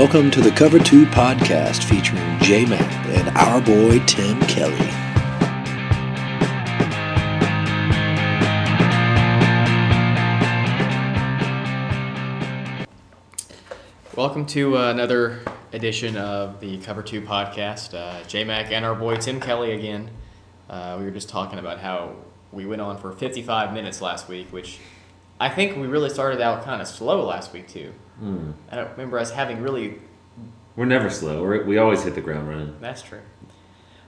Welcome to the Cover 2 podcast featuring J Mac and our boy Tim Kelly. Welcome to uh, another edition of the Cover 2 podcast. Uh, J Mac and our boy Tim Kelly again. Uh, we were just talking about how we went on for 55 minutes last week, which I think we really started out kind of slow last week, too. Hmm. I don't remember us having really. We're never slow. We're, we always hit the ground running. That's true.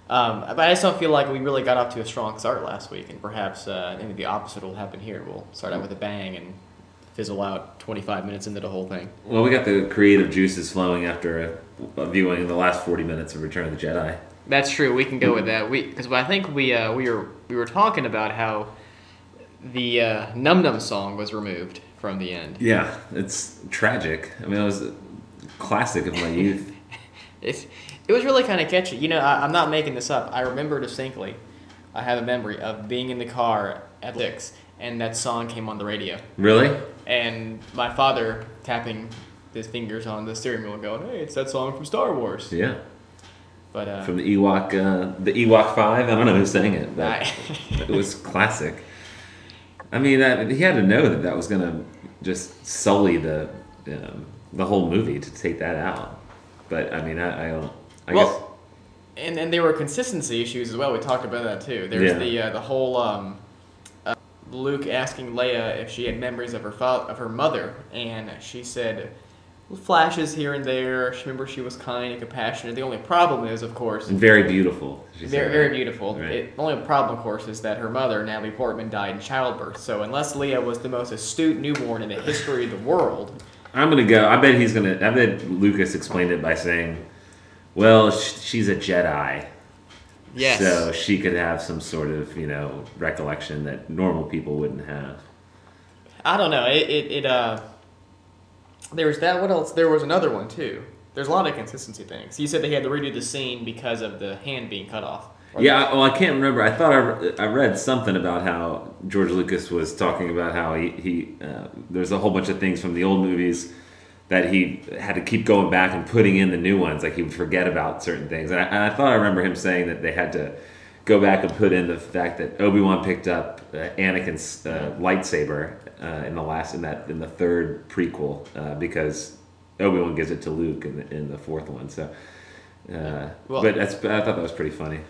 Um, but I just don't feel like we really got off to a strong start last week, and perhaps uh, maybe the opposite will happen here. We'll start out with a bang and fizzle out 25 minutes into the whole thing. Well, we got the creative juices flowing after uh, viewing the last 40 minutes of Return of the Jedi. That's true. We can go with that. We because I think we uh, we were we were talking about how the uh, Num Num song was removed from the end. Yeah, it's tragic. I mean, it was a classic of my youth. It it was really kind of catchy. You know, I, I'm not making this up. I remember distinctly. I have a memory of being in the car at six, and that song came on the radio, Really? and my father tapping his fingers on the steering wheel, going, "Hey, it's that song from Star Wars." Yeah. But uh, From the Ewok, uh, the Ewok Five. I don't know who sang it, but I- it was classic. I mean, that, he had to know that that was going to just sully the um, the whole movie to take that out. But I mean, I, I don't. I guess. well, and and there were consistency issues as well. We talked about that too. There's Yeah. the uh, the whole um, uh, Luke asking Leia if she had memories of her of her mother, and she said flashes here and there. She remember she was kind and compassionate. The only problem is, of course, And very beautiful. she very said. very beautiful. Right. It, the only problem, of course, is that her mother Natalie Portman died in childbirth. So unless Leia was the most astute newborn in the history of the world, I'm gonna go. I bet he's gonna. I bet Lucas explained it by saying, "Well, sh- she's a Jedi, yes. so she could have some sort of you know recollection that normal people wouldn't have." I don't know. It, it, it uh, there was that. What else? There was another one too. There's a lot of consistency things. You said they had to redo the scene because of the hand being cut off. Yeah, I- well, I can't remember. I thought I, I read something about how George Lucas was talking about how he, he uh, there's a whole bunch of things from the old movies that he had to keep going back and putting in the new ones. Like he would forget about certain things, and I, and I thought I remember him saying that they had to go back and put in the fact that Obi Wan picked up uh, Anakin's uh, lightsaber uh, in the last in that in the third prequel uh, because Obi Wan gives it to Luke in the, in the fourth one. So. Uh, Well- but that's, I thought that was pretty funny.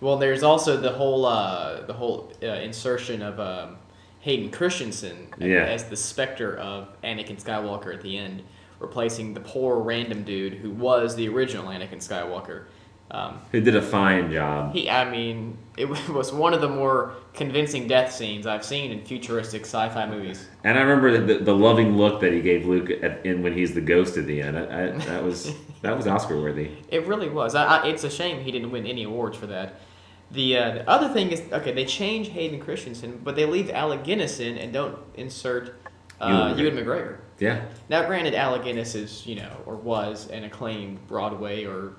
Well, there's also the whole uh, the whole uh, insertion of um, Hayden Christensen Yeah. as the specter of Anakin Skywalker at the end, replacing the poor random dude who was the original Anakin Skywalker. Um, Who did a fine job. he, I mean, it was one of the more convincing death scenes I've seen in futuristic sci-fi movies. And I remember the, the loving look that he gave Luke at, in when he's the ghost at the end. I, I, that was that was Oscar worthy. It really was. I, I, it's a shame he didn't win any awards for that. The, uh, the other thing is, okay, they change Hayden Christensen, but they leave Alec Guinness in and don't insert uh, Ewan Ewan McGregor. Yeah, Now, granted, Alec Guinness is, you know, or was an acclaimed Broadway or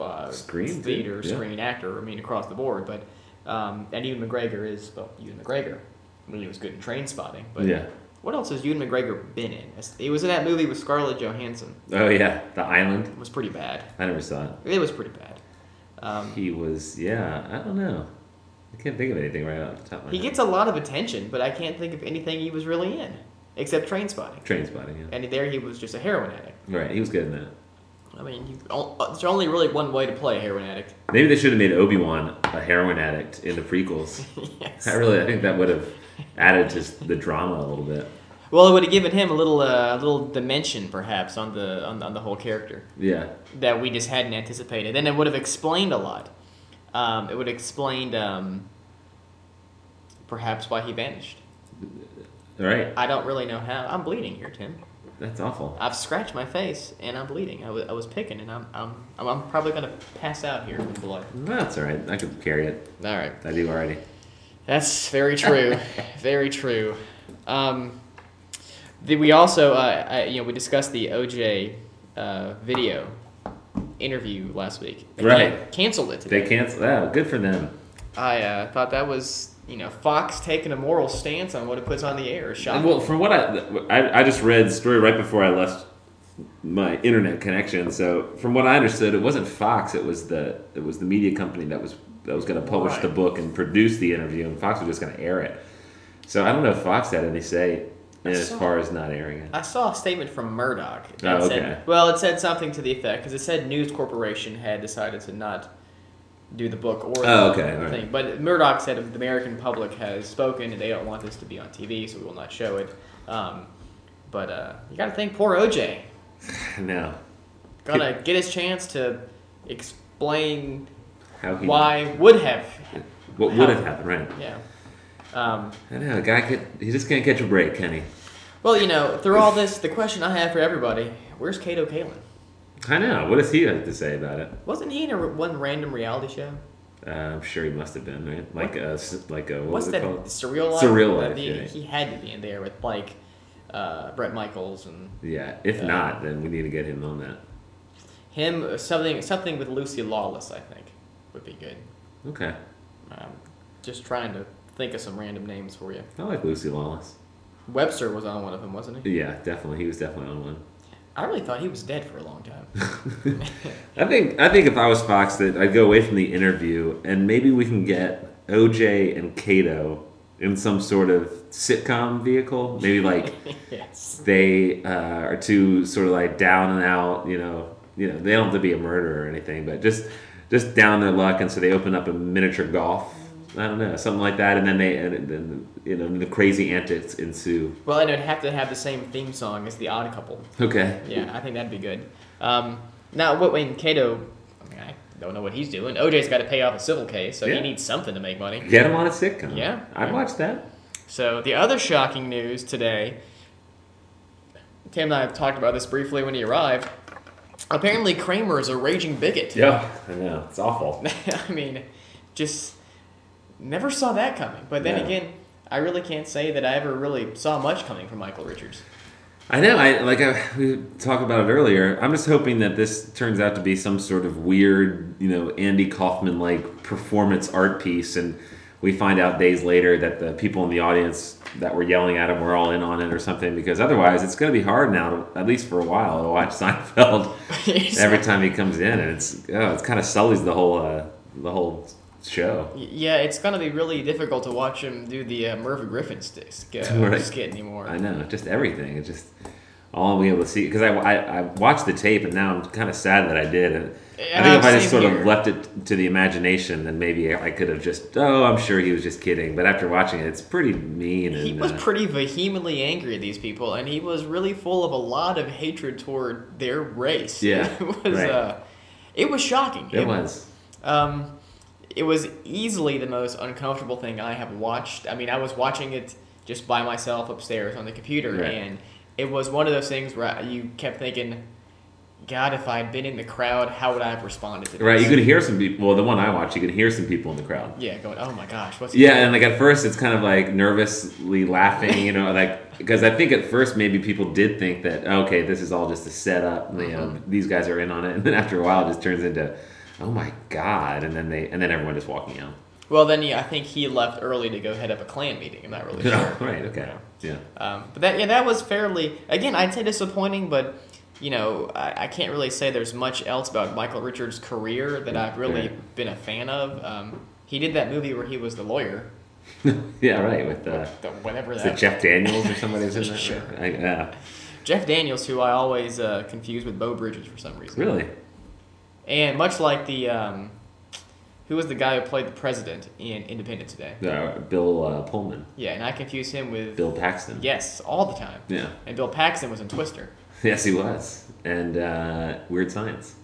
uh, Screen, theater yeah. screen actor. I mean, across the board. But um, and Ewan McGregor is well, Ewan McGregor. I mean, he was good in Train Spotting. But yeah. what else has Ewan McGregor been in? He was in that movie with Scarlett Johansson. Oh yeah, the island. It was pretty bad. I never saw it. It was pretty bad. Um, He was yeah. I don't know. I can't think of anything right off the top of my he head. gets a lot of attention, but I can't think of anything he was really in except Train Spotting. Train spotting. Yeah. And there he was just a heroin addict. Right, he was good in that. I mean, you, o- there's only really one way to play a heroin addict. Maybe they should have made Obi Wan a heroin addict in the prequels. yes. I really, I think that would have added to the drama a little bit. Well, it would have given him a little, uh, a little dimension, perhaps, on the on, on the whole character Yeah, that we just hadn't anticipated, and it would have explained a lot. Um, it would have explained, um, perhaps, why he vanished. all right. I don't really know how. I'm bleeding here, Tim. That's awful. I've scratched my face and I'm bleeding. I was, I was picking, and I'm, I'm, I'm, I'm probably gonna pass out here from blood. That's all right. I could carry it. All right. I do already. That's very true. very true. Um, the, we also, uh, I, you know, we discussed the OJ uh, video interview last week. They Right. can- canceled it today. They canceled. Yeah, good for them. I uh, thought that was, you know, Fox taking a moral stance on what it puts on the air. is Shocking. well, from what I, I I just read the story right before I left my internet connection. So from what I understood, it wasn't Fox. It was the it was the media company that was that was going to publish the book and produce the interview, and Fox was just going to air it. So I don't know if Fox had any say in as saw- far as not airing it. I saw a statement from Murdoch. that Oh, said- okay. well, it said something to the effect because it said News Corporation had decided to not do the book or the Oh, okay, all right. thing. But Murdoch said the American public has spoken and they don't want this to be on TV, so we will not show it. Um, but uh, you got to think poor OJ No, gonna get his chance to explain how he why would have what would have happened, right? yeah. Um, I know a guy could he just can't catch a break, can he? well, you know, through all this, the question I have for everybody: Where's Kato Kaelin? I know. What does he have to say about it? Wasn't he in a one random reality show? Uh, I'm sure he must have been right, like a like a what What's was that? called? Surreal Life. Surreal Life, He, yeah. he had to be in there with like uh, Bret Michaels and Yeah. If Uh, not, then we need to get him on that. him. uh, Something something with Lucy Lawless, I think, would be good. Okay. Um, just trying to think of some random names for you. I like Lucy Lawless. Webster was on one of them, wasn't he? Yeah, definitely. He was definitely on one. I really thought he was dead for a long time. I think I think if I was Fox, that I'd go away from the interview and maybe we can get OJ and Kato in some sort of sitcom vehicle. Maybe like yes. they uh, are two sort of like down and out. You know, you know they don't have to be a murderer or anything, but just just down their luck, and so they open up a miniature golf. I don't know, something like that, and then they and then you know the crazy antics ensue. Well, and it'd have to have the same theme song as the Odd Couple. Okay. Yeah, I think that'd be good. Um, now, what when Kato? I mean, I don't know what he's doing. OJ's got to pay off a civil case, so Yeah. he needs something to make money. Get him on a sitcom. Yeah. I'd Yeah. watch that. So the other shocking news today, Tim and I have talked about this briefly when he arrived. Apparently, Kramer is a raging bigot. Yeah, I know it's awful. I mean, just never saw that coming. But then No. again, I really can't say that I ever really saw much coming from Michael Richards. I know. I like I, we talked about it earlier. I'm just hoping that this turns out to be some sort of weird, you know, Andy Kaufman like performance art piece, and we find out days later that the people in the audience that were yelling at him were all in on it or something. Because otherwise, it's going to be hard now, to, at least for a while, to watch Seinfeld every time he comes in, and it's oh, it's kind of sullies the whole uh, the whole show. Yeah, it's gonna be really difficult to watch him do the uh, Merv Griffin st- sk- uh, Right. skit anymore. I know, just everything. It's just all I'm able to see because I, I, I watched the tape and now I'm kind of sad that I did. And I think if I just sort here. of left it to the imagination, then maybe I could have just oh, I'm sure he was just kidding. But after watching it, it's pretty mean. And, He was uh, pretty vehemently angry at these people, and he was really full of a lot of hatred toward their race. Yeah, it was. right. Uh, it was shocking. it was. Um, it was easily the most uncomfortable thing I have watched. I mean, I was watching it just by myself upstairs on the computer, Right. and it was one of those things where you kept thinking, "God, if I had been in the crowd, how would I have responded to this?" Right, you could hear some people. Well, the one I watched, you could hear some people in the crowd. Yeah, going, "Oh my gosh, what's Yeah, doing?" and like at first, it's kind of like nervously laughing, you know, like because I think at first maybe people did think that okay, this is all just a setup. You know, Mm-hmm. these guys are in on it, and then after a while, it just turns into, oh my god, and then they and then everyone just walking out. Well, then yeah, I think he left early to go head up a Klan meeting. I'm not really sure. right. Okay. Yeah. Um, but that yeah, that was fairly again. I'd say disappointing, but you know, I, I can't really say there's much else about Michael Richards' career that I've really Right. been a fan of. Um, he did that movie where he was the lawyer, Yeah. Right. With uh, the, whatever is that. it Jeff Daniels or somebody was in that? Sure. I, yeah. Jeff Daniels, who I always uh, confuse with Beau Bridges for some reason. Really. And much like the um, who was the guy who played the president in Independence Day? Uh, Bill uh, Pullman. Yeah, and I confuse him with Bill Paxton. yes all the time. Yeah. And Bill Paxton was in Twister. Yes, he was. And uh, Weird Science.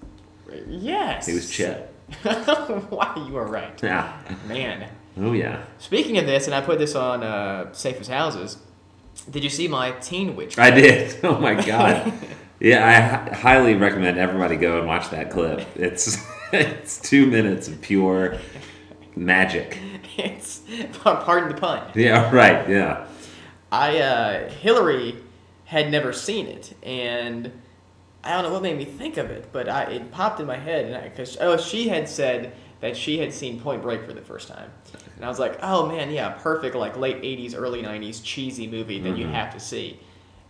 Yes. He was Chet. wow, you are right. Yeah. Man. Oh yeah. Speaking of this, and I put this on uh, Safest Houses, did you see my Teen Witch? I did. Oh my god. Yeah, I highly recommend everybody go and watch that clip. It's it's two minutes of pure magic. it's, pardon the pun. Yeah, right. Yeah. I, uh, Hillary had never seen it, and I don't know what made me think of it, but I, it popped in my head, and because, oh, she had said that she had seen Point Break for the first time. And I was like, oh man, yeah, perfect, like late 80s, early 90s cheesy movie that you Mhm. have to see.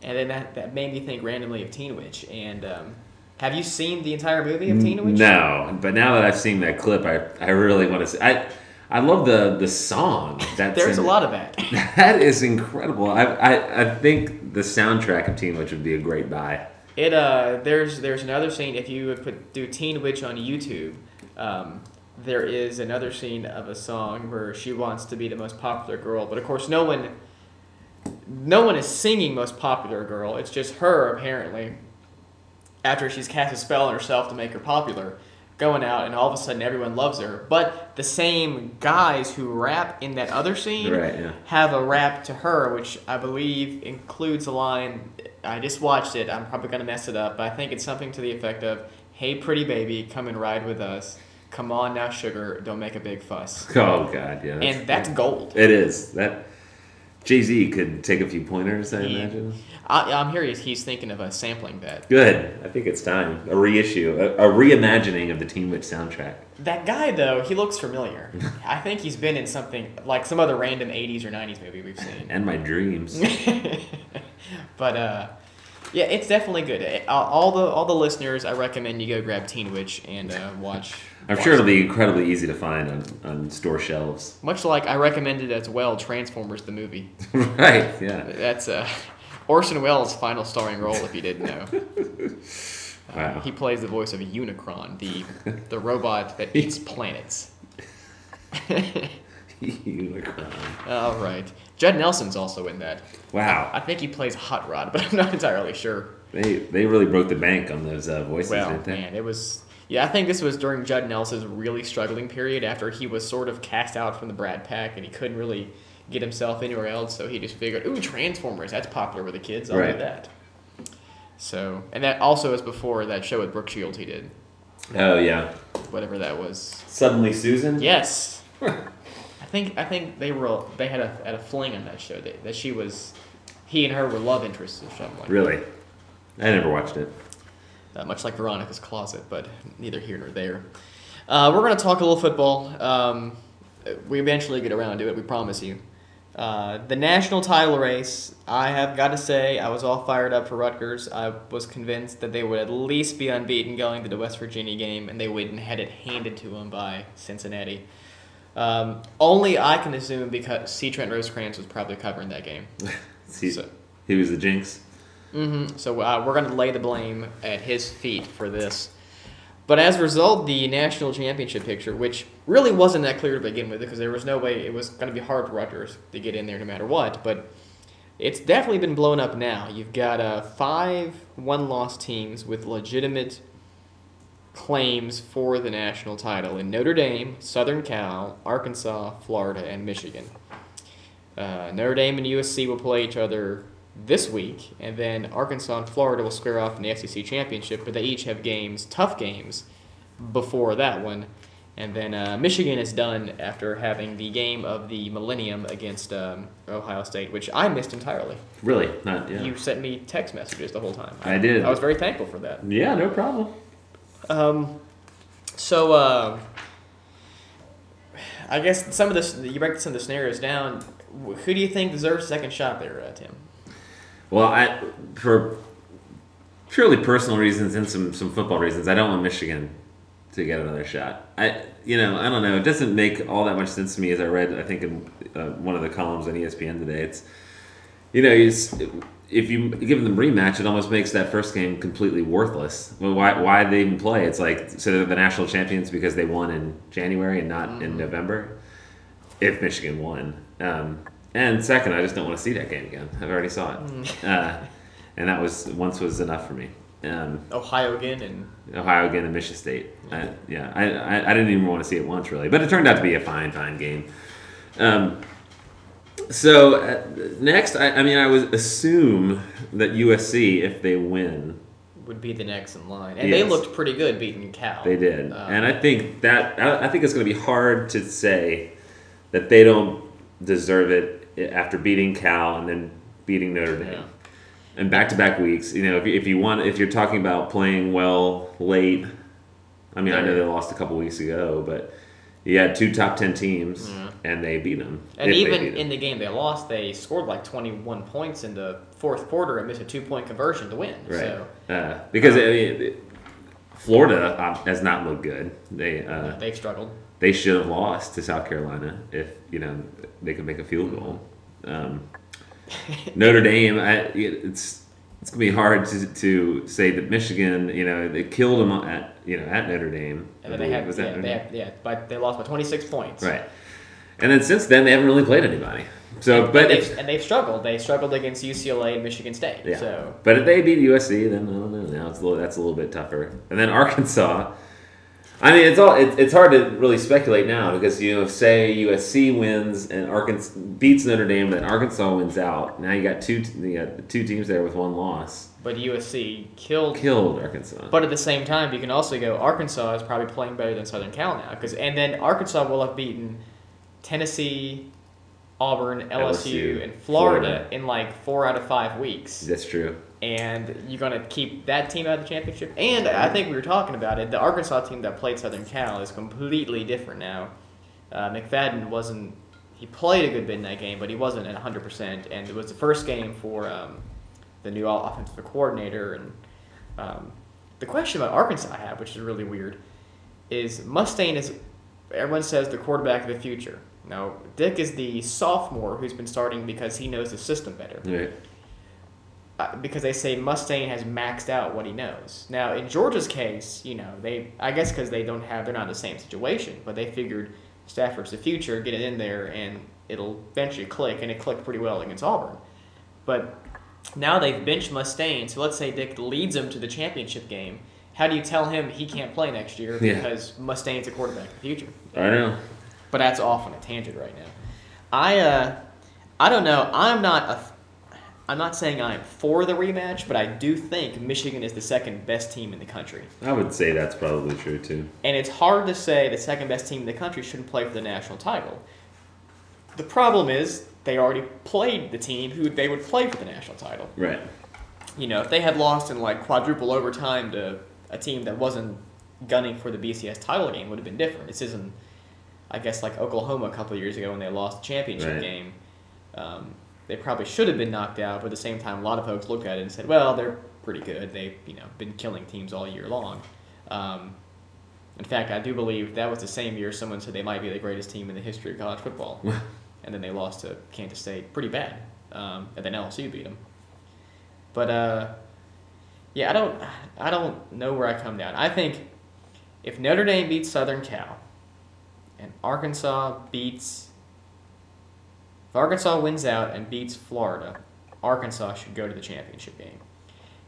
And then that, that made me think randomly of Teen Witch. And um, have you seen the entire movie of Teen Witch? No, but now that I've seen that clip, I, I really want to see. I I love the the song. That's There's a lot of that. That is incredible. I, I I think the soundtrack of Teen Witch would be a great buy. It uh, there's there's another scene if you would put do Teen Witch on YouTube. Um, there is another scene of a song where she wants to be the most popular girl, but of course no one, no one is singing most popular girl. It's just her apparently. After she's cast a spell on herself to make her popular, going out and all of a sudden everyone loves her. But the same guys who rap in that other scene Right, yeah. have a rap to her, which I believe includes a line. I just watched it. I'm probably gonna mess it up, but I think it's something to the effect of, "Hey, pretty baby, come and ride with us. Come on now, sugar, don't make a big fuss." Oh God, yeah. And that's gold. it is that Jay Z could take a few pointers. I He- imagine. I, I'm here. He's, he's thinking of a sampling that. Good. I think it's time a reissue, a, a reimagining of the Teen Witch soundtrack. That guy though, he looks familiar. I think he's been in something like some other random '80s or '90s movie we've seen. And my dreams. but uh, yeah, it's definitely good. Uh, All the all the listeners, I recommend you go grab Teen Witch and uh, watch. I'm watch sure it'll it. be incredibly easy to find on, on store shelves. Much like I recommended as well, Transformers the movie. right. Yeah. That's uh, Orson Welles' final starring role, if you didn't know. Wow. He plays the voice of a Unicron, the the robot that eats planets. Unicron. All right, Judd Nelson's also in that. Wow. I think he plays Hot Rod, but I'm not entirely sure. They they really broke the bank on those uh, voices, Well, didn't they? man, it was. Yeah, I think this was during Judd Nelson's really struggling period after he was sort of cast out from the Brat Pack and he couldn't really get himself anywhere else. So he just figured, ooh, Transformers, that's popular with the kids. I'll Right. do that. So, and that also was before that show with Brooke Shields he did, Oh yeah. whatever that was. Suddenly Susan. Yes, I think I think they were they had a had a fling on that show that, that she was, he and her were love interests or something like that. Really. I never watched it. uh, much like Veronica's Closet, but neither here nor there. Uh, we're going to talk a little football. Um, we eventually get around to it, we promise you. Uh, the national title race, I have got to say, I was all fired up for Rutgers. I was convinced that they would at least be unbeaten going to the West Virginia game, and they wouldn't had it handed to them by Cincinnati. Um, only I can assume because C. Trent Rosecrans was probably covering that game. He, So- he was the jinx. hmm So uh, we're going to lay the blame at his feet for this. But as a result, the national championship picture, which really wasn't that clear to begin with, because there was no way it was going to be hard for Rutgers to get in there no matter what. But it's definitely been blown up now. You've got uh, five one-loss teams with legitimate claims for the national title in Notre Dame, Southern Cal, Arkansas, Florida, and Michigan. Uh, Notre Dame and USC will play each other this week, and then Arkansas and Florida will square off in the SEC championship, but they each have games, tough games, before that one. And then uh, Michigan is done after having the game of the millennium against um, Ohio State, which I missed entirely. Really? Not yeah. You sent me text messages the whole time. I did. I was very thankful for that. yeah, no problem. Um, so uh, I guess some of this you break some of the scenarios down. Who do you think deserves a second shot there, uh, Tim? Well, I for purely personal reasons and some some football reasons, I don't want Michigan to get another shot. I you know I don't know. It doesn't make all that much sense to me as I read. I think in uh, one of the columns on ESPN today, it's you know it's, if you give them rematch, it almost makes that first game completely worthless. Well, why why they even play? It's like so they're the national champions because they won in January and not in November. If Michigan won. Um, and second, I just don't want to see that game again. I've already saw it, uh, and that was once was enough for me. Um, Ohio again, and Ohio again and Michigan State. I, yeah, I, I, I didn't even want to see it once really, but it turned out to be a fine, fine game. Um, so uh, next, I, I mean, I would assume that USC, if they win, would be the next in line, and they looked pretty good beating Cal. they did, Um, and I think that I, I think it's going to be hard to say that they don't deserve it after beating Cal and then beating Notre Dame. Yeah. and back to back weeks. You know, if you, if you want, if you're talking about playing well late, I mean, I know they lost a couple weeks ago, but You had two top ten teams, and they beat them. And even 'em. in the game they lost, they scored like 21 points in the fourth quarter and missed a two point conversion to win. right So uh, because I mean, Florida uh, has not looked good. They uh, they've struggled. they should have lost to South Carolina if you know they could make a field goal. Um, Notre Dame, I, it's it's gonna be hard to, to say that Michigan, you know, they killed them at you know at Notre Dame. And then they had, Was that yeah, they had, yeah, but they lost by 26 points. right? And then since then, they haven't really played anybody. So, And, but and, they've, and they've struggled. They struggled against UCLA and Michigan State. yeah, So but if they beat USC, then I don't know. Now it's a little, that's a little bit tougher. And then Arkansas. I mean, it's all it, it's hard to really speculate now because you know, say USC wins and Arkansas beats Notre Dame, then Arkansas wins out. Now you got two you got two teams there with one loss. but USC killed. Killed Arkansas. But at the same time, you can also go. Arkansas is probably playing better than Southern Cal now, because and then Arkansas will have beaten Tennessee, Auburn, LSU, LSU, and Florida, Florida. in like four out of five weeks. That's true. And you're going to keep that team out of the championship. And I think we were talking about it. The Arkansas team that played Southern Cal is completely different now. Uh, McFadden wasn't. He played a good bit in that game, but he wasn't at 100%. And it was the first game for um, the new offensive coordinator. And um, the question about Arkansas I have, which is really weird, is Mustain is. Everyone says the quarterback of the future. Now, Dick is the sophomore who's been starting because he knows the system better Right. Uh, because they say Mustain has maxed out what he knows. Now, in Georgia's case, you know, they I guess because they don't have they're not in the same situation, but they figured Stafford's the future, get it in there, and it'll eventually click, and it clicked pretty well against Auburn. But now they've benched Mustain, so let's say Dick leads him to the championship game. How do you tell him he can't play next year Yeah. because Mustain's a quarterback of the future? I know. but that's off on a tangent right now. I uh, I don't know. I'm not a. I'm not saying I'm for the rematch, but I do think Michigan is the second best team in the country, I would say that's probably true too. and it's hard to say the second best team in the country shouldn't play for the national title. The problem is they already played the team who they would play for the national title. Right. You know, if they had lost in like quadruple overtime to a team that wasn't gunning for the BCS title game, would have been different. This isn't, I guess, like Oklahoma a couple of years ago when they lost the championship Right. game. Um, they probably should have been knocked out, but at the same time, a lot of folks looked at it and said, "Well, they're pretty good. They've you know been killing teams all year long." Um, in fact, I do believe that was the same year someone said they might be the greatest team in the history of college football, and then they lost to Kansas State pretty bad, um, and then LSU beat them. But uh, yeah, I don't, I don't know where I come down. I think if Notre Dame beats Southern Cal, and Arkansas beats, if Arkansas wins out and beats Florida, Arkansas should go to the championship game.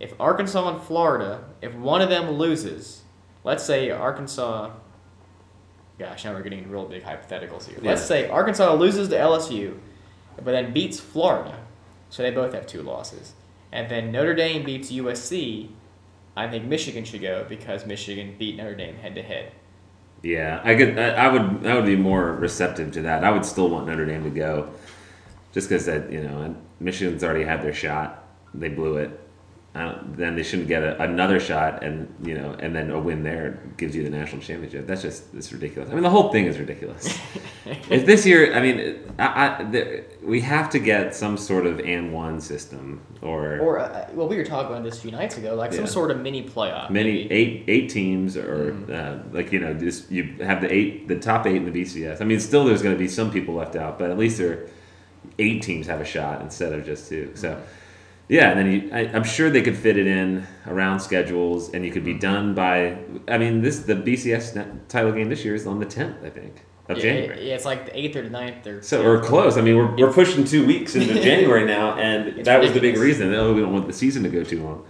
If Arkansas and Florida, if one of them loses, let's say Arkansas. Gosh, now we're getting real big hypotheticals here. Let's say Arkansas loses to LSU, but then beats Florida, so they both have two losses. And then Notre Dame beats USC. I think Michigan should go because Michigan beat Notre Dame head to head. Yeah, I could. I, I would. I would be more receptive to that. I would still want Notre Dame to go, just because that you know Michigan's already had their shot. They blew it. Then they shouldn't get a, another shot, and you know, and then a win there gives you the national championship. That's just it's ridiculous. I mean, the whole thing is ridiculous. if this year, I mean, I, I, the, we have to get some sort of and one system or, Or uh, well, we were talking about this a few nights ago, like some sort of mini playoff. many maybe. eight eight teams or uh, like you know just you have the eight the top eight in the BCS. I mean, still there's going to be some people left out, but at least there eight teams have a shot instead of just two. So yeah, and then you, I, I'm sure they could fit it in around schedules, and you could be mm-hmm. done by. I mean, this the BCS title game this year is on the 10th, I think, of yeah, January. yeah, it's like the eighth or the ninth or So we're close. I mean, we're, we're pushing two weeks into January now, and It's that was the big reason. Oh, we don't want the season to go too long.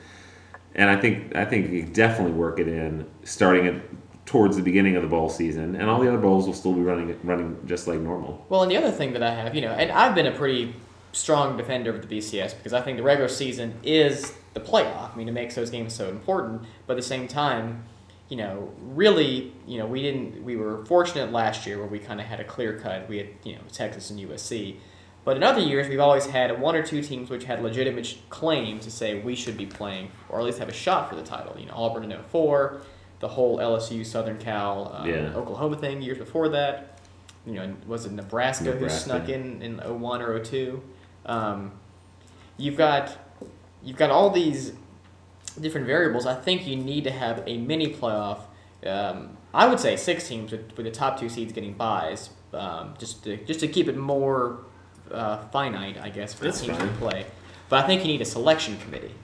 And I think I think you definitely work it in starting it towards the beginning of the bowl season, and all the other bowls will still be running running just like normal. Well, and the other thing that I have, you know, and I've been a pretty strong defender of the BCS because I think the regular season is the playoff. I mean, it makes those games so important. But at the same time, you know, really, you know, we didn't. We were fortunate last year where we kind of had a clear cut. We had, you know, Texas and USC. But in other years, we've always had one or two teams which had legitimate claim to say we should be playing, or at least have a shot for the title. You know, Auburn in 04, the whole LSU Southern Cal um, Yeah. Oklahoma thing years before that. You know, was it Nebraska, who snuck in in 01 or 02? Um, you've got you've got all these different variables. I think you need to have a mini playoff. Um, I would say six teams with, with the top two seeds getting buys, um, just to just to keep it more uh, finite, I guess, for the That's teams to play. But I think you need a selection committee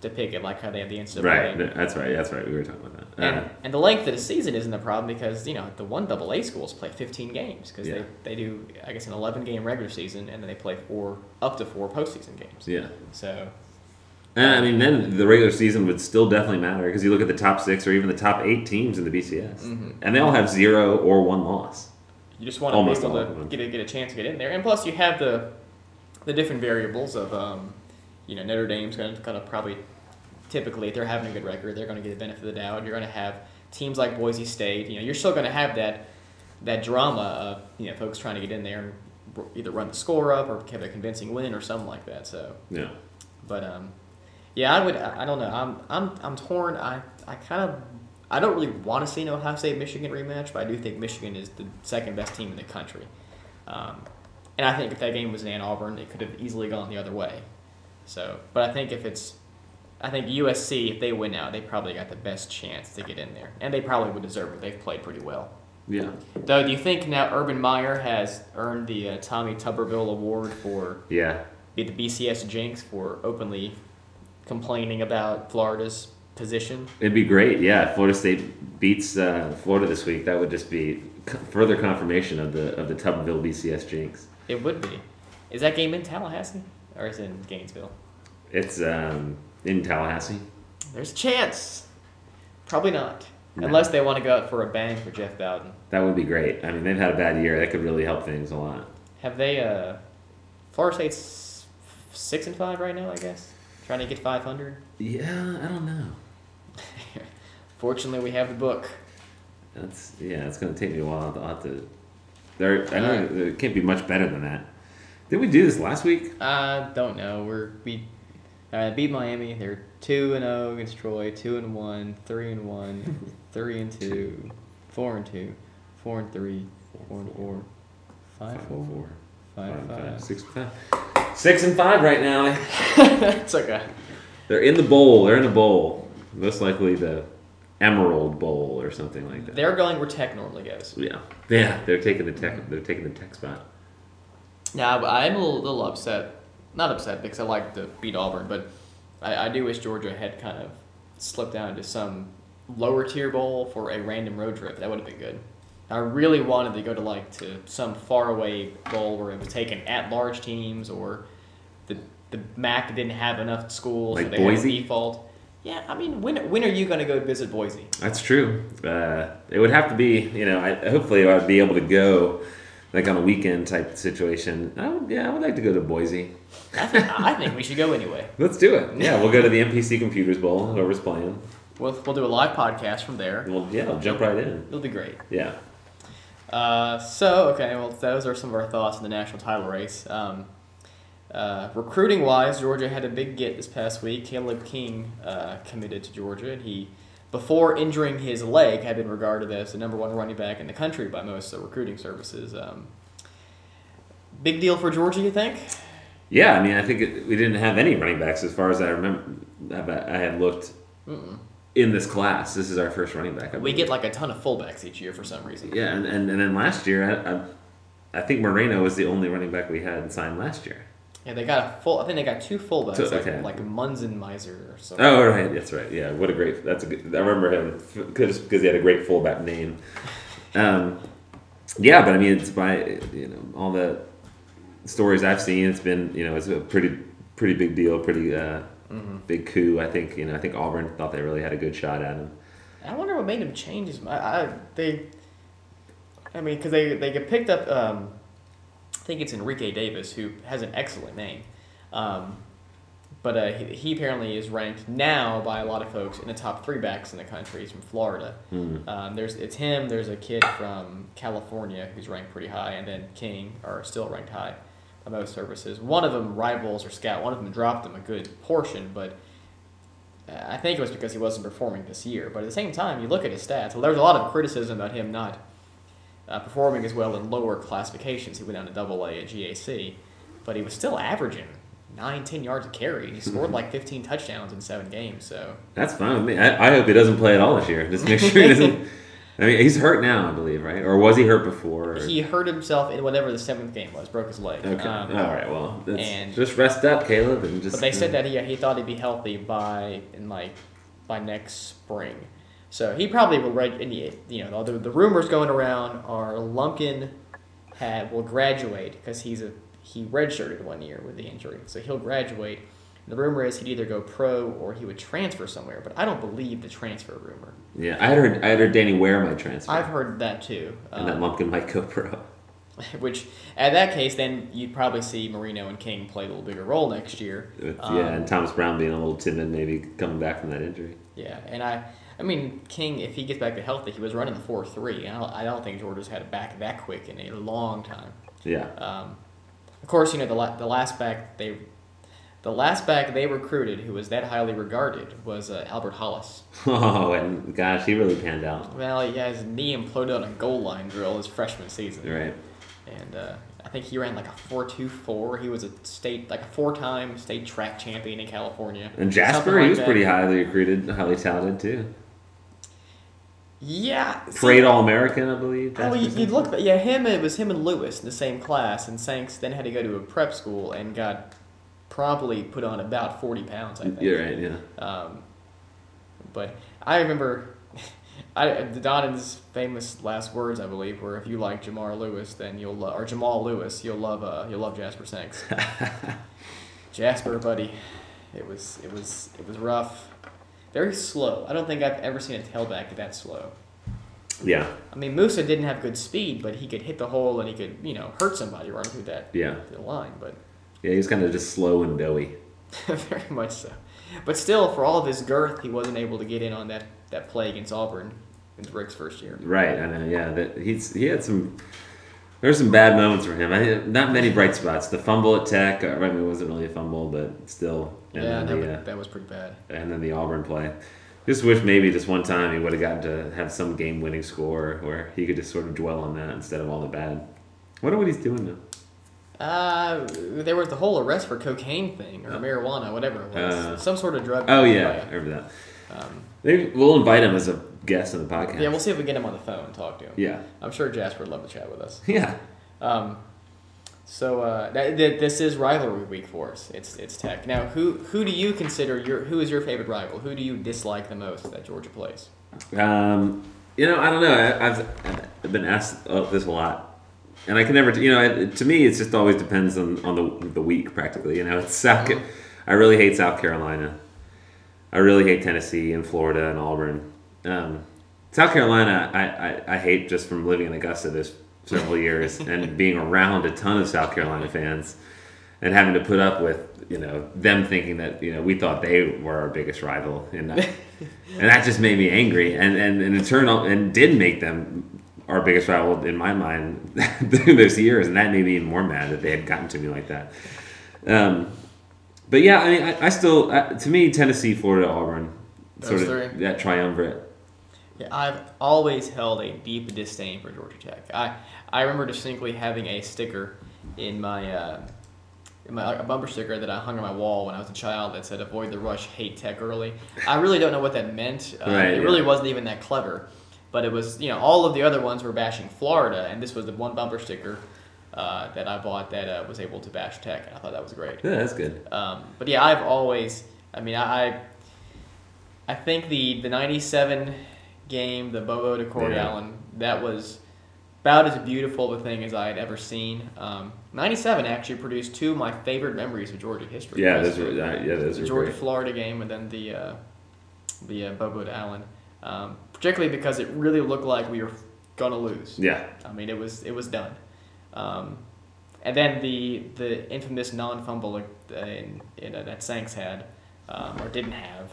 to pick it, like how they have the NCAA. Right. That's right. That's right. We were talking about that. And, and the length of the season isn't a problem because you know the one double A schools play 15 games because Yeah. they, they do I guess an 11 game regular season and then they play four up to four postseason games. yeah. So And I mean, then the regular season would still definitely matter because you look at the top six or even the top eight teams in the BCS, Mhm. and they all have zero or one loss. You just want to be Almost able to get a, get a chance to get in there, and plus you have the the different variables of um, you know Notre Dame's going to kind of probably typically if they're having a good record they're going to get the benefit of the doubt. You're going to have teams like Boise State. You know you're still going to have that that drama of you know folks trying to get in there and either run the score up or have a convincing win or something like that. So, Yeah. but um, yeah, I would. I, don't know. I'm I'm I'm torn. I I kind of. I don't really want to see an Ohio State Michigan rematch, but I do think Michigan is the second best team in the country. Um, and I think if that game was in Ann Arbor, it could have easily gone the other way. So, but I think if it's, I think USC, if they win out, they probably got the best chance to get in there, and they probably would deserve it. They've played pretty well. Yeah. Though, do you think now Urban Meyer has earned the uh, Tommy Tuberville Award for Yeah. the BCS jinx for openly complaining about Florida's position? It'd be great. Yeah. Florida State beats uh, Florida this week. That would just be further confirmation of the of the Tuberville BCS jinx. It would be. Is that game in Tallahassee or is it in Gainesville? It's um, in Tallahassee. There's a chance. Probably not. No. Unless they want to go out for a bang for Jeff Bowden. That would be great. I mean, they've had a bad year. That could really help things a lot. Have they, uh, Florida State's six and five right now, I guess? Trying to get 500? Yeah, I don't know. Fortunately, we have the book. That's yeah. It's gonna take me a while. I'll have to. There, I know Alright. it can't be much better than that. Did we do this last week? I don't know. We're we uh, beat Miami. They're two and zero against Troy. Two and one. Three and one. three and two. Four and two. Four and three. Four and four. Five four. four. Five Five, five. five, six, five. Six and five right now. it's a They're in the bowl. They're in the bowl. Most likely the Emerald Bowl or something like that. they're going where Tech normally goes. yeah, yeah. They're taking the tech. They're taking the tech spot. Now I'm a little, little upset. Not upset because I like to beat Auburn, but I, I do wish Georgia had kind of slipped down into some lower tier bowl for a random road trip. That would have been good. I really wanted to go to like to some faraway bowl where it was taking at large teams or the the MAC didn't have enough schools, Like so they had a Boise? default. Yeah, I mean, when when are you going to go visit Boise? That's true. Uh, it would have to be, you know, I, hopefully I'd be able to go like on a weekend type situation. I would, yeah, I would like to go to Boise. I think, I think we should go anyway. Let's do it. Yeah, we'll go to the MPC Computers Bowl, whoever's playing. We'll, we'll do a live podcast from there. We'll, yeah, we'll jump right in. It'll be great. Yeah. Uh, so okay, well those are some of our thoughts on the national title race. Um, uh, recruiting wise, Georgia had a big get this past week. Caleb King uh, committed to Georgia, and he, before injuring his leg, had been regarded as the number one running back in the country by most uh, recruiting services. Um, big deal for Georgia, you think? Yeah, I mean, I think it, we didn't have any running backs as far as I remember. I had looked Mm-mm. in this class. This is our first running back. We get like a ton of fullbacks each year for some reason. Yeah, and, and, and then last year, I, I, I think Moreno was the only running back we had signed last year. Yeah, they got a full. I think they got two fullbacks, So- like, okay. like Munzenmaier or something. Oh, right, that's right. Yeah, what a great. That's a good. I remember him because because he had a great fullback name. Um, yeah, but I mean, it's by you know all the stories I've seen. It's been you know it's a pretty pretty big deal, pretty uh, Mhm. big coup. I think you know I think Auburn thought they really had a good shot at him. I wonder what made him change his mind. I, they, I mean, because they they get picked up. Um, I think it's Enrique Davis who has an excellent name, um, but uh, he, he apparently is ranked now by a lot of folks in the top three backs in the country. He's from Florida. Hmm. Um, there's it's him. There's a kid from California who's ranked pretty high, and then King are still ranked high by most services. One of them rivals or scout. One of them dropped them a good portion, but I think it was because he wasn't performing this year. But at the same time, you look at his stats. Well, there was a lot of criticism about him not uh, performing as well in lower classifications. He went down to Double A at GAC, but he was still averaging nine, ten yards a carry. He scored like 15 touchdowns in seven games. So That's fine with me. I, I hope he doesn't play at all this year. Just make sure he doesn't. I mean, he's hurt now, I believe, right? Or was he hurt before? or- he hurt himself in whatever the seventh game was, broke his leg. Okay. Um, all right. Well, and- just rest up, Caleb, and just. But they said uh, that he he thought he'd be healthy by in like by next spring, so he probably will. Reg- and you know, the, the rumors going around are Lumpkin had will graduate because he's a he redshirted one year with the injury, so he'll graduate. The rumor is he'd either go pro or he would transfer somewhere, but I don't believe the transfer rumor. Yeah, I heard. I heard Danny Ware might transfer, I've heard that too. and that Um, Lumpkin might go pro. which, at that case, then you'd probably see Moreno and King play a little bigger role next year. With, Um, yeah, and Thomas Brown being a little timid, maybe coming back from that injury. Yeah, and I, I mean, King, if he gets back to healthy, he was running the four three. I don't, I don't think Georgia's had a back that quick in a long time. Yeah. Um, of course, you know the la- the last back they, the last back they recruited who was that highly regarded was uh, Albert Hollis. Oh, and gosh, he really panned out. Well, yeah, his knee imploded on a goal line drill his freshman season, Right. and uh, I think he ran like a four two four. He was a state like a four time state track champion in California. And Jasper, Something he was that. pretty highly recruited, highly touted too. Yeah, Parade All American, I believe. Oh, you, you'd look, yeah, him. It was him and Lewis in the same class, and Sanks then had to go to a prep school and got promptly put on about forty pounds. I think. You're right. Yeah. Um, but I remember, I Donnan's famous last words, I believe, were "If you like Jamar Lewis, then you'll love, or Jamal Lewis, you'll love, uh, you'll love Jasper Sanks." Jasper, buddy, it was, it was, it was rough. Very slow. I don't think I've ever seen a tailback that slow. Yeah. I mean, Musa didn't have good speed, but he could hit the hole and he could, you know, hurt somebody running through that Yeah. the line. But Yeah. He was kind of just slow and doughy. very much so. But still, for all of his girth, he wasn't able to get in on that, that play against Auburn in Richt's first year. Right. I know. Yeah. That he's he had some. There were some bad moments for him. I, not many bright spots. The fumble at Tech. uh, I mean, it wasn't really a fumble, but still. And yeah, that, the, was, uh, that was pretty bad. and then the Auburn play. Just wish maybe just one time he would have gotten to have some game-winning score where he could just sort of dwell on that instead of all the bad. I wonder what he's doing now. Uh, there was the whole arrest for cocaine thing or Uh, marijuana, whatever it was. uh, Some sort of drug. Oh yeah, I remember that. Um, Maybe we'll invite him as a guest on the podcast. yeah, we'll see if we get him on the phone and talk to him. Yeah, I'm sure Jasper would love to chat with us. yeah. Um, so uh, that, that, this is rivalry week for us. It's it's Tech. Now, who who do you consider your who is your favorite rival? Who do you dislike the most that Georgia plays? Um, you know, I don't know. I, I've, I've been asked uh, this a lot, and I can never. You know, it, to me, it just always depends on, on the the week. Practically, you know, it's South. I really hate South Carolina. I really hate Tennessee and Florida and Auburn. Um, South Carolina, I, I, I hate just from living in Augusta this several years and being around a ton of South Carolina fans and having to put up with you know them thinking that you know we thought they were our biggest rival. And uh, and that just made me angry. And and, and turned out and did make them our biggest rival in my mind through those years. And that made me even more mad that they had gotten to me like that. Um, but yeah I mean I, I still uh, to me Tennessee Florida Auburn sort of three? that triumvirate Yeah, I've always held a deep disdain for Georgia Tech. I I remember distinctly having a sticker in my. Uh, in my, a bumper sticker that I hung on my wall when I was a child that said "Avoid the rush, hate tech early." I really don't know what that meant. Uh, Right, it yeah. really wasn't even that clever, but it was. You know, all of the other ones were bashing Florida, and this was the one bumper sticker uh, that I bought that uh, was able to bash Tech. And I thought that was great. yeah that's good Um, but yeah, I've always. I mean, I. I- I think the the '97 game, the Bobo to Corey Yeah. Allen, that was about as beautiful of a thing as I had ever seen. Um, '97 actually produced two of my favorite memories of Georgia history. yeah those were uh, yeah those the were Georgia Florida game, and then the uh, the uh, Bobo to Allen. Um, particularly because it really looked like we were gonna lose. yeah I mean, it was it was done. Um, and then the the infamous non fumble in, in, uh, that Sanks had um, or didn't have.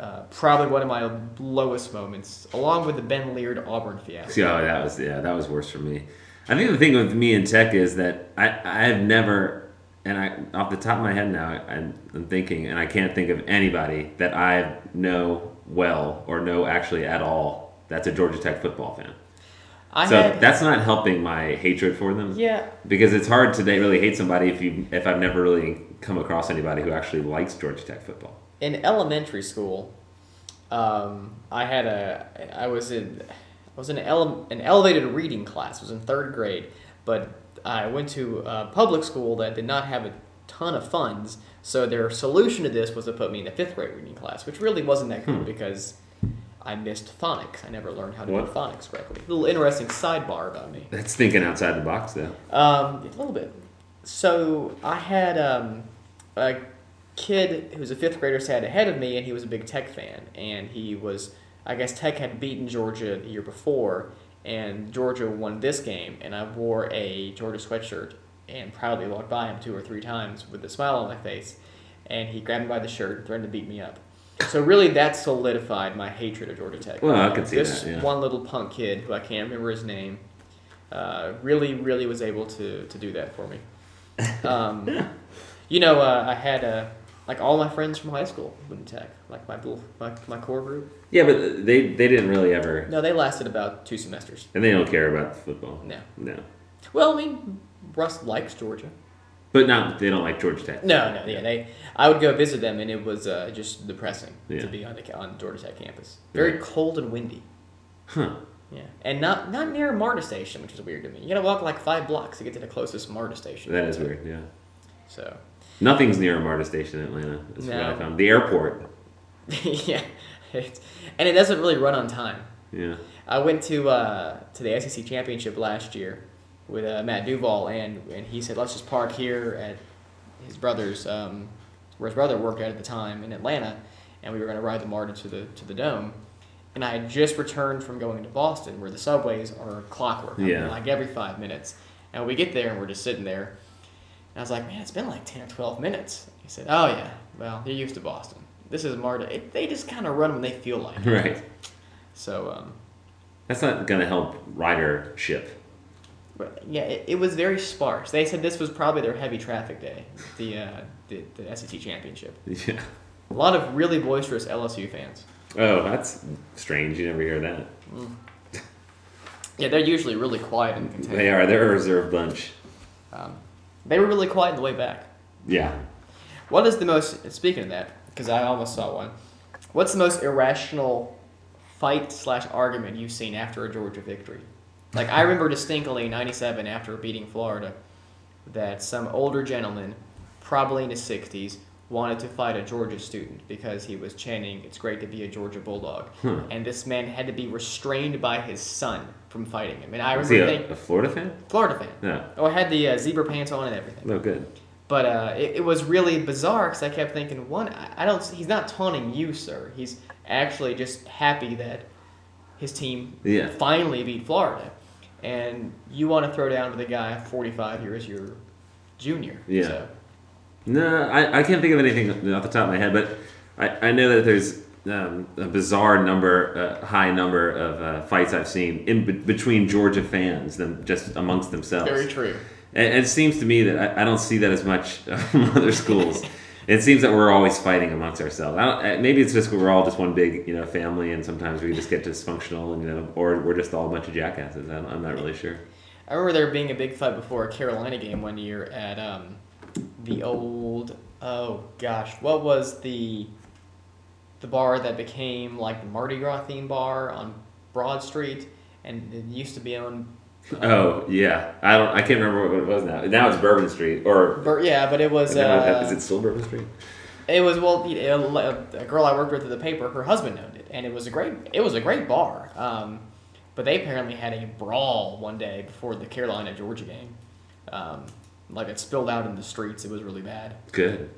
Uh, probably one of my lowest moments, along with the Ben Leard Auburn fiasco. Yeah, that was yeah, that was worse for me. I think the thing with me and Tech is that I I've never and I off the top of my head now, I'm, I'm thinking, and I can't think of anybody that I know well or know actually at all that's a Georgia Tech football fan. I so had, that's not helping my hatred for them. yeah. Because it's hard to really hate somebody if you if I've never really come across anybody who actually likes Georgia Tech football. In elementary school, um, I had a I was in I was in an, ele- an elevated reading class. I was in third grade, but I went to a public school that did not have a ton of funds. So their solution to this was to put me in the fifth grade reading class, which really wasn't that cool because I missed phonics. I never learned how to What? do phonics correctly. A little interesting sidebar about me. That's thinking outside the box, though. Um, a little bit. So I had um, a kid who was a fifth grader sat ahead of me, and he was a big Tech fan, and he was, I guess Tech had beaten Georgia the year before, and Georgia won this game, and I wore a Georgia sweatshirt and proudly walked by him two or three times with a smile on my face, and he grabbed me by the shirt and threatened to beat me up. So really, that solidified my hatred of Georgia Tech. Well, I could see this that, yeah. one little punk kid who I can't remember his name uh, really, really was able to, to do that for me. Um, you know, uh, I had uh, like all my friends from high school went to tech, like my my, my core group. Yeah, but they they didn't really ever, No, they lasted about two semesters. and they don't care about football. No. No, Well, I mean, Russ likes Georgia. but not they don't like Georgia Tech. No, no, yeah, they. I would go visit them, and it was uh, just depressing Yeah. to be on the on Georgia Tech campus. Very cold and windy. Huh? Yeah, and not not near MARTA station, which is weird to me. You gotta walk like five blocks to get to the closest MARTA station. That is weird. Yeah. So, Nothing's near a MARTA station in Atlanta. That's what I found. The airport. yeah, it's, and it doesn't really run on time. Yeah. I went to uh, to the SEC championship last year with uh, Matt Duval, and and he said let's just park here at his brother's um, where his brother worked at at the time in Atlanta, and we were going to ride the MARTA to the to the dome. And I had just returned from going to Boston, where the subways are clockwork, I mean, like every five minutes. And we get there, and we're just sitting there. And I was like, man, it's been like ten or twelve minutes. He said, oh yeah, well you're used to Boston. This is MARTA. It, they just kind of run when they feel like. it. Right. So. Um, That's not gonna help ridership. But yeah, it, it was very sparse. They said this was probably their heavy traffic day, the uh, the, the SEC championship. Yeah. A lot of really boisterous LSU fans. Oh, that's strange. You never hear that. Yeah, they're usually really quiet and contained. They are. They're a reserve bunch. Um, they were really quiet on the way back. Yeah. What is the most? Speaking of that, because I almost saw one. What's the most irrational fight slash argument you've seen after a Georgia victory? Like I remember distinctly in '97 after beating Florida, that some older gentleman, probably in his 60s, wanted to fight a Georgia student because he was chanting, "It's great to be a Georgia Bulldog," Hmm. and this man had to be restrained by his son from fighting him. And I he remember a, thinking, a Florida fan? Florida fan. Yeah. Oh, I had the uh, zebra pants on and everything. No good. But uh, it, it was really bizarre because I kept thinking, one, I, I don't. He's not taunting you, sir. He's actually just happy that his team Yeah. finally beat Florida, and you want to throw down with a guy 45 years your junior. Yeah. So, No, I, I can't think of anything off the top of my head, but I, I know that there's um, a bizarre number, uh, high number of uh, fights I've seen in be- between Georgia fans, them just amongst themselves. very true. And and it seems to me that I, I don't see that as much from other schools. it seems that we're always fighting amongst ourselves. I don't, maybe it's just we're all just one big you know family, and sometimes we just get dysfunctional, and you know, or we're just all a bunch of jackasses. I I'm not really sure. I remember there being a big fight before a Carolina game one year at um, the old oh gosh, what was the the bar that became like the Mardi Gras theme bar on Broad Street, and it used to be on. Oh yeah, I don't. I can't remember what it was now. Now it's Bourbon Street, or Bur- Yeah, but it was. is, Uh, is it still Bourbon Street? It was well, you know, a, a girl I worked with at the paper. Her husband owned it, and it was a great. It was a great bar. Um, but they apparently had a brawl one day before the Carolina Georgia game. Um, like it spilled out in the streets. It was really bad. Good.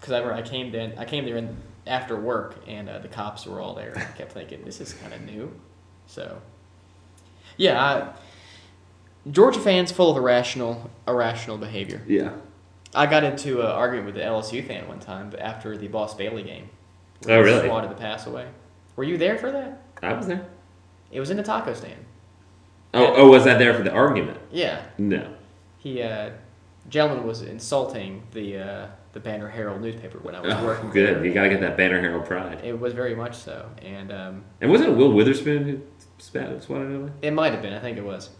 Because I, remember I came then I came there in, after work, and uh, the cops were all there. I kept thinking this is kind of new. So, yeah, I, Georgia fans full of irrational irrational behavior. Yeah. I got into an argument with the LSU fan one time after the Boss Bailey game. Oh, really? He wanted to pass away. Were you there for that? I was there. It was in the taco stand. Oh, oh, was that there for the argument? Yeah, No. he uh, gentleman was insulting the uh, the Banner Herald newspaper when I was Oh, working. good. there. You got to get that Banner Herald pride. It was very much so, and um, And wasn't it Will Witherspoon who spat swatted at him? it might have been. I think it was.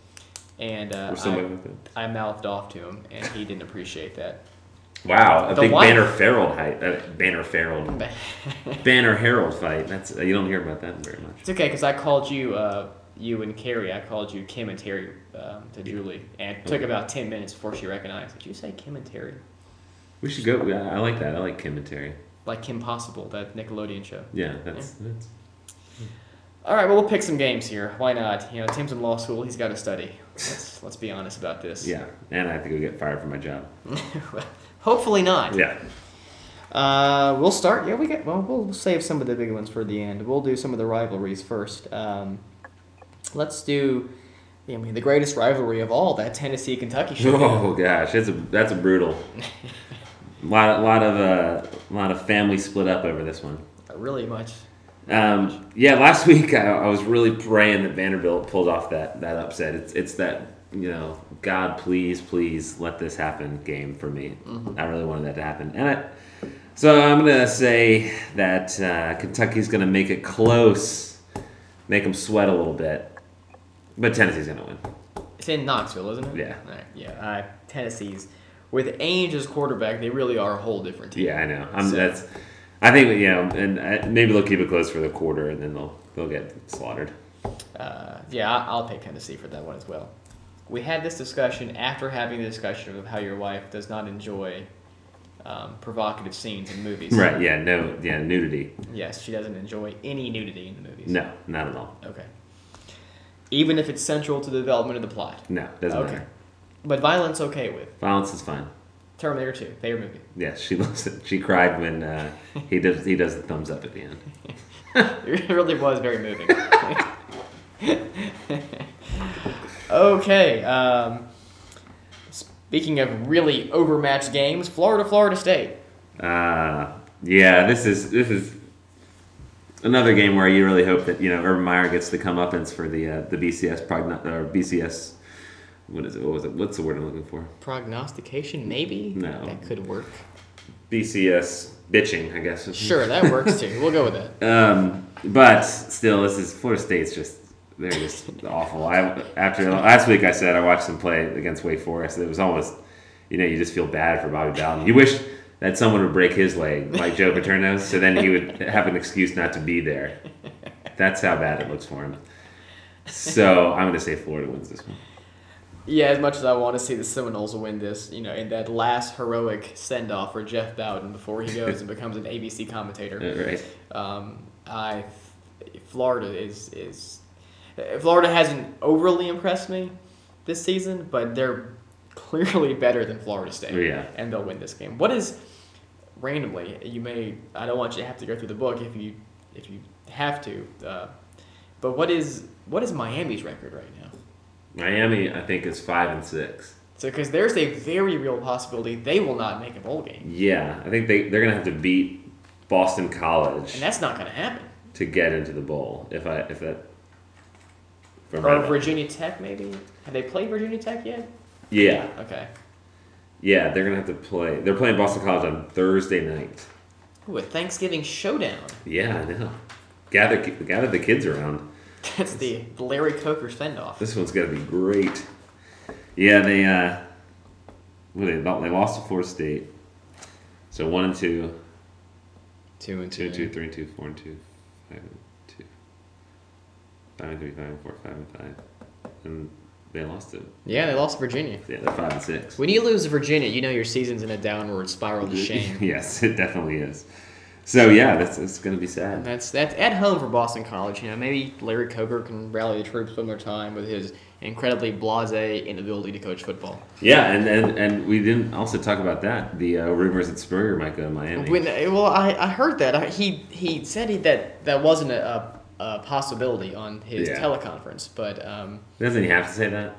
And uh, Or somebody I? I mouthed off to him, and he didn't appreciate that. Wow, a The big wife- Banner Herald fight. Uh, Banner Herald. Banner Herald fight. That's uh, you don't hear about that very much. It's okay because I called you, uh, you and Carrie. I called you Kim and Terry um, to Julie, and it took about ten minutes before she recognized. Did you say Kim and Terry? We should go. Yeah, I like that. I like Kim and Terry. Like Kim Possible, that Nickelodeon show. Yeah, that's, that's All right, well we'll pick some games here. Why not? You know, Tim's in law school. He's got to study. Let's let's be honest about this. yeah. And I have to go get fired from my job. Hopefully not. Yeah. Uh, we'll start. Yeah, we get. Well, we'll save some of the big ones for the end. We'll do some of the rivalries first. Um, let's do. I mean, the greatest rivalry of all, that Tennessee Kentucky show. Oh gosh, it's a that's a brutal. a lot a lot of uh, lot of family split up over this one. Really much. Um, yeah, last week I, I was really praying that Vanderbilt pulled off that that upset. It's it's that you know God please please let this happen game for me. I really wanted that to happen, and I, so I'm gonna say that uh, Kentucky's gonna make it close, make them sweat a little bit, but Tennessee's gonna win. It's in Knoxville, isn't it? Yeah. Right, yeah. Uh, Tennessee's with Ainge as quarterback, they really are a whole different team. Yeah, I know. I'm, So- that's. I think you know, and I, maybe they'll keep it close for the quarter, and then they'll they'll get slaughtered. Uh, yeah, I'll pick Tennessee for that one as well. We had this discussion after having the discussion of how your wife does not enjoy um, provocative scenes in movies. Right? Yeah. No. Yeah. Nudity. Yes, she doesn't enjoy any nudity in the movies. No. Not at all. Okay. Even if it's central to the development of the plot. No. Doesn't Okay. matter. But violence, okay with. Violence is fine. Terminator 2, favorite movie. Yes, she loves it. She cried when uh, he does he does the thumbs up at the end. It really was very moving. okay. Um, speaking of really overmatched games, Florida, Florida State. Uh, yeah, this is this is another game where you really hope that you know Urban Meyer gets the comeuppance for the uh, the BCS progno- or BCS. What is it? What was it? What's the word I'm looking for? Prognostication, maybe? No. That could work. BCS bitching, I guess. Sure, that works too. We'll go with that. Um, but still, this is Florida State's just they're just awful. I after last week I said I watched them play against Wake Forest. It was almost you know you just feel bad for Bobby Bowden. You wish that someone would break his leg like Joe Paterno, so then he would have an excuse not to be there. That's how bad it looks for him. So I'm going to say Florida wins this one. Yeah, as much as I want to see the Seminoles win this, you know, in that last heroic send off for Jeff Bowden before he goes and becomes an ABC commentator. Right? Um, I Florida is is Florida hasn't overly impressed me this season, but they're clearly better than Florida State. Yeah. and they'll win this game. What is randomly? You may I don't want you to have to go through the book if you if you have to, uh, but what is what is Miami's record right now? Miami, I think, is five and six. So because there's a very real possibility they will not make a bowl game, Yeah, I think they they're to have to beat Boston College and that's not to happen. to get into the bowl. If I if that. if I'm right Or Virginia Tech maybe. Have they played Virginia Tech yet? Yeah, Okay. Yeah, they're gonna have to play. They're playing Boston College on Thursday night. Ooh, a Thanksgiving showdown. Yeah, I know. Gather gather the kids around. That's the Larry Coker send off. This one's gonna be great. Yeah, they uh, what they they lost to Florida State. So one and two, Two and two and two, three and two, four and two, five and two, five and three, five and four, five and five, and they lost it. Yeah, they lost to Virginia. Yeah, they're five and six. When you lose to Virginia, you know your season's in a downward spiral to shame. yes, it definitely is. So yeah, that's it's gonna be sad. That's that's at home for Boston College. You know, maybe Larry Coker can rally the troops one more time with his incredibly blasé inability to coach football. Yeah, and, and and we didn't also talk about that. The uh, rumors that Spurrier might go to Miami. When, well, I, I heard that I, he he said he, that that wasn't a, a, a possibility on his Yeah. teleconference, but um, Doesn't he have to say that?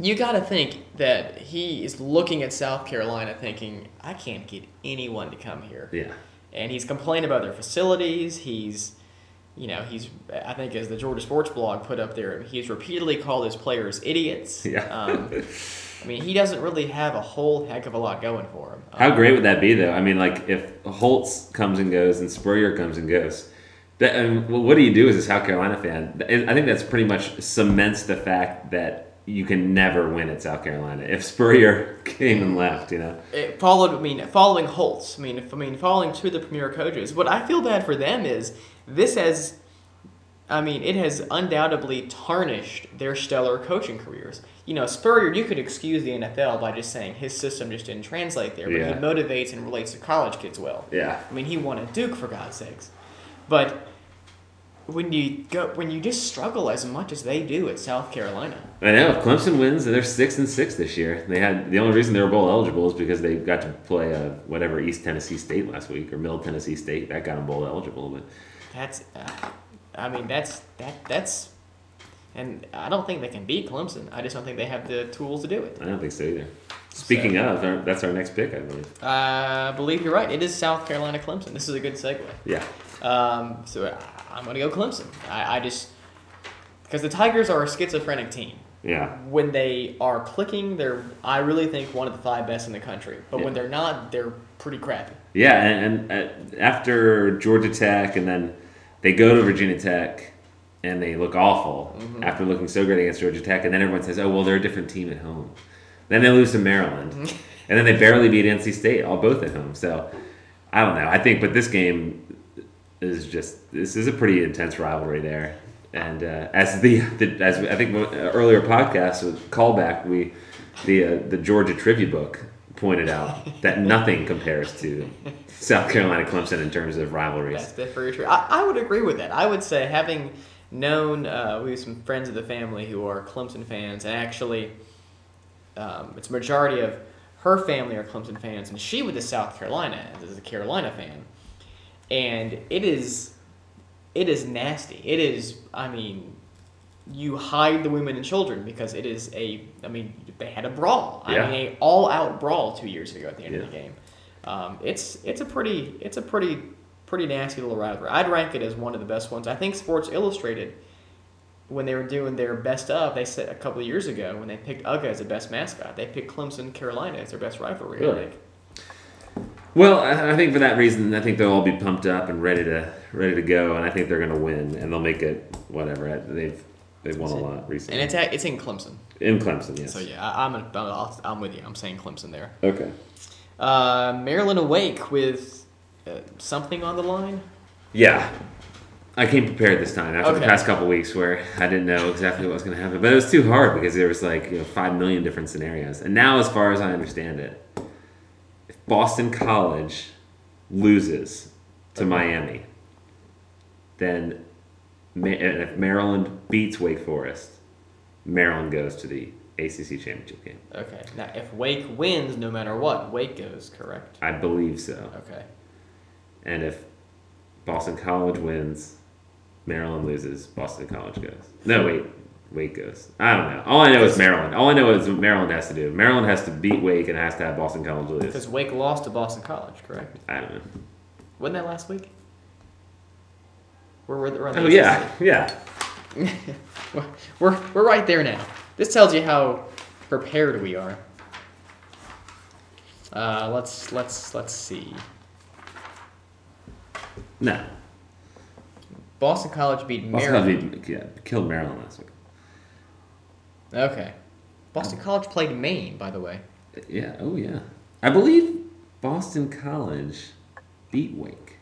you got to think that he is looking at South Carolina, thinking, I can't get anyone to come here. Yeah. and he's complaining about their facilities. He's, you know, he's I think as the Georgia Sports Blog put up there, he's repeatedly called his players idiots. Yeah. Um, I mean, he doesn't really have a whole heck of a lot going for him. How Um, great would that be, though? I mean, like if Holtz comes and goes and Spurrier comes and goes, that, well, what do you do as a South Carolina fan? I think that's pretty much cements the fact that you can never win at South Carolina if Spurrier came and left. You know, it followed. I mean, following Holtz. I mean, if, I mean, following two of the premier coaches. What I feel bad for them is this has. I mean, it has undoubtedly tarnished their stellar coaching careers. You know, Spurrier, you could excuse the NFL by just saying his system just didn't translate there, but Yeah. he motivates and relates to college kids well. yeah, I mean, he won at Duke for God's sakes. But when you go, when you just struggle as much as they do at South Carolina, I know. If Clemson wins, and they're six and six this year. They had the only reason they were bowl eligible is because they got to play uh, whatever East Tennessee State last week or Middle Tennessee State. That got them bowl eligible, but. That's, uh, I mean, that's that that's, and I don't think they can beat Clemson. I just don't think they have the tools to do it. I don't think so either. Speaking of, our, that's our next pick, I believe. Uh, I believe you're right. It is South Carolina Clemson. This is a good segue. Yeah. Um, so I'm gonna go Clemson. I, I just because the Tigers are a schizophrenic team. Yeah. When they are clicking, they're I really think one of the five best in the country. But when they're not, they're pretty crappy. Yeah, and, and uh, after Georgia Tech, and then they go to Virginia Tech, and they look awful Mm-hmm. after looking so great against Georgia Tech, and then everyone says, "Oh, well, they're a different team at home." Then they lose to Maryland, Mm-hmm. and then they barely beat NC State, all both at home. So I don't know. I think, but this game is just this is a pretty intense rivalry there. And uh, as the, the as I think uh, earlier podcast with callback, we the uh, the Georgia trivia book pointed out that nothing compares to South Carolina Clemson in terms of rivalries. That's that's very true. I, I would agree with that. I would say having known uh, we have some friends of the family who are Clemson fans, and actually, um, it's a majority of her family are Clemson fans, and she went to South Carolina as a Carolina fan, and it is, it is nasty. It is. I mean. You hide the women and children because it is a. I mean, they had a brawl. Yeah. I mean, a all-out brawl two years ago at the end of the game. Um, it's it's a pretty it's a pretty pretty nasty little rivalry. I'd rank it as one of the best ones. I think Sports Illustrated, when they were doing their best of, they said a couple of years ago when they picked UGA as the best mascot, they picked Clemson Carolina as their best rivalry. Really? think. Well, I I think for that reason, I think they'll all be pumped up and ready to ready to go, and I think they're going to win, and they'll make it whatever. They've they've won a lot recently. And it's at, it's in Clemson. in Clemson, yes. So yeah, I, I'm a, I'll- I'm with you. I'm saying Clemson there. Okay. Uh, Maryland awake with uh, something on the line. Yeah. I came prepared this time after the past couple weeks where I didn't know exactly what was going to happen. But it was too hard because there was like you know, five million different scenarios. And now, as far as I understand it, Boston College loses to Miami, then and if Maryland beats Wake Forest, Maryland goes to the ACC championship game. Okay. Now, if Wake wins, no matter what, Wake goes. Correct. I believe so. Okay. And if Boston College wins, Maryland loses, Boston College goes. No, wait. Wake goes. I don't know. All I know is Maryland. All I know is what Maryland has to do. Maryland has to beat Wake and has to have Boston College lose. Because Wake lost to Boston College. Correct. I don't know. Wasn't that last week? We're, we're, the Oh, yeah. Yeah. We're, we're, we're right there now. This tells you how prepared we are. Uh, let's let's let's see. No. Boston College beat Boston Maryland. College beat- yeah, killed Maryland last week. Okay. Boston College played Maine, by the way. Yeah. Oh, yeah. I believe Boston College beat Wake.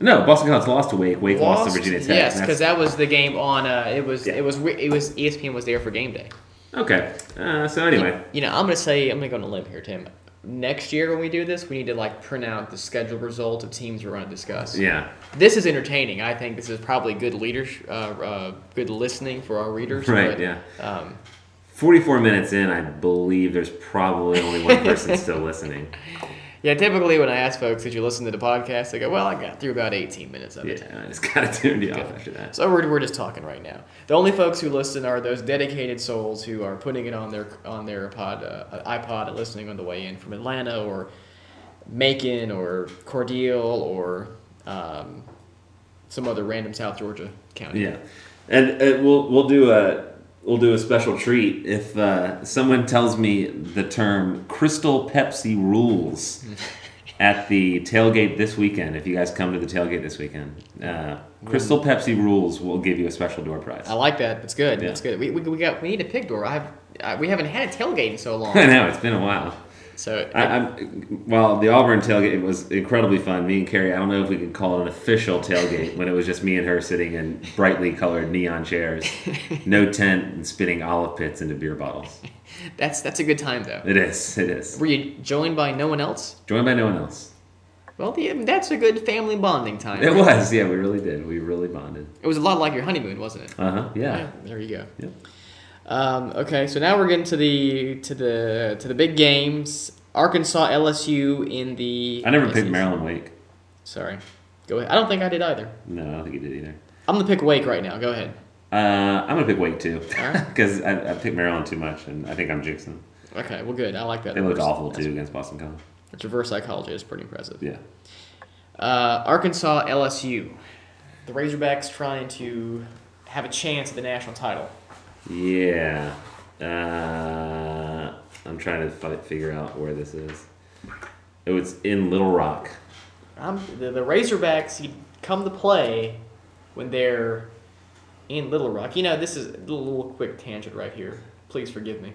No, Boston College lost to Wake. Wake lost, to Virginia Tech. Yes, because that was the game on. Uh, it was Yeah. it was it was ESPN was there for game day. Okay. Uh, so anyway, You know, I'm gonna say I'm gonna go on a limb here, Tim. Next year when we do this, we need to like print out the scheduled results of teams we're gonna discuss. yeah. This is entertaining. I think this is probably good leadership, uh, uh, good listening for our readers. Right, but, yeah. Um, 44 minutes in, I believe there's probably only one person still listening. Yeah. Typically, when I ask folks, "Did you listen to the podcast?" They go, "Well, I got through about 18 minutes of it." Yeah, I just got to tune you off after that. So we're, we're just talking right now. The only folks who listen are those dedicated souls who are putting it on their on their pod uh, iPod and listening on the way in from Atlanta or Macon or Cordele or um, some other random South Georgia county. Yeah, and uh, we'll we'll do a we'll do a special treat if uh, someone tells me the term "Crystal Pepsi rules" at the tailgate this weekend. If you guys come to the tailgate this weekend, uh, Crystal Pepsi rules will give you a special door prize. I like that. That's good. Yeah. That's good. We, we, we got we need a pig door. I've I, we haven't had a tailgate in so long. I know it's been a while. So I, I'm, well, the Auburn tailgate was incredibly fun. Me and Carrie, I don't know if we could call it an official tailgate when it was just me and her sitting in brightly colored neon chairs, no tent, and spitting olive pits into beer bottles. that's that's a good time though. It is. It is. Were you joined by no one else? Joined by no one else. Well, the, that's a good family bonding time. It was. Yeah, we really did. We really bonded. It was a lot like your honeymoon, wasn't it? Uh huh. Yeah. There you go. Yep. Um, okay, so now we're getting to the to the to the big games. Arkansas LSU in the. I never picked. Maryland Wake. Sorry. Go ahead. I don't think I did either. No, I don't think you did either. I'm gonna pick Wake right now. Go ahead. Uh, I'm gonna pick Wake too, Alright. because I, I picked Maryland too much, and I think I'm jinxing. Okay, well, good. I like that. They looked reverse- awful too against Boston College. That's reverse psychology. It's pretty impressive. Yeah. Uh, Arkansas LSU. The Razorbacks trying to have a chance at the national title. Yeah. Uh, I'm trying to fi- figure out where this is. It was in Little Rock. Um, the, the Razorbacks you come to play when they're in Little Rock. You know, this is a little, little quick tangent right here. Please forgive me.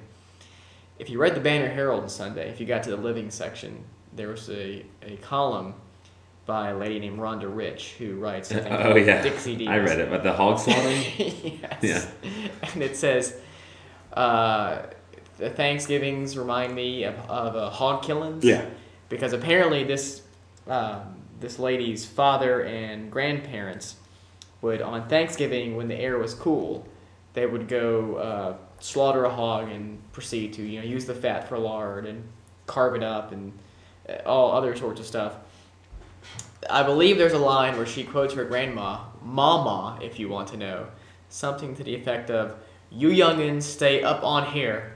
If you read the Banner Herald on Sunday, if you got to the living section, there was a, a column by a lady named Ronda Rich who writes I think, Oh yeah, Dixie Dees. I read it. But the hog slaughtering. yes. Yeah. And it says, uh, the Thanksgivings remind me of, of uh, hog killings. Yeah. Because apparently this um, this lady's father and grandparents would on Thanksgiving when the air was cool, they would go uh, slaughter a hog and proceed to you know use the fat for lard and carve it up and uh, all other sorts of stuff. I believe there's a line where she quotes her grandma, "Mama," if you want to know, something to the effect of, "You youngins stay up on here,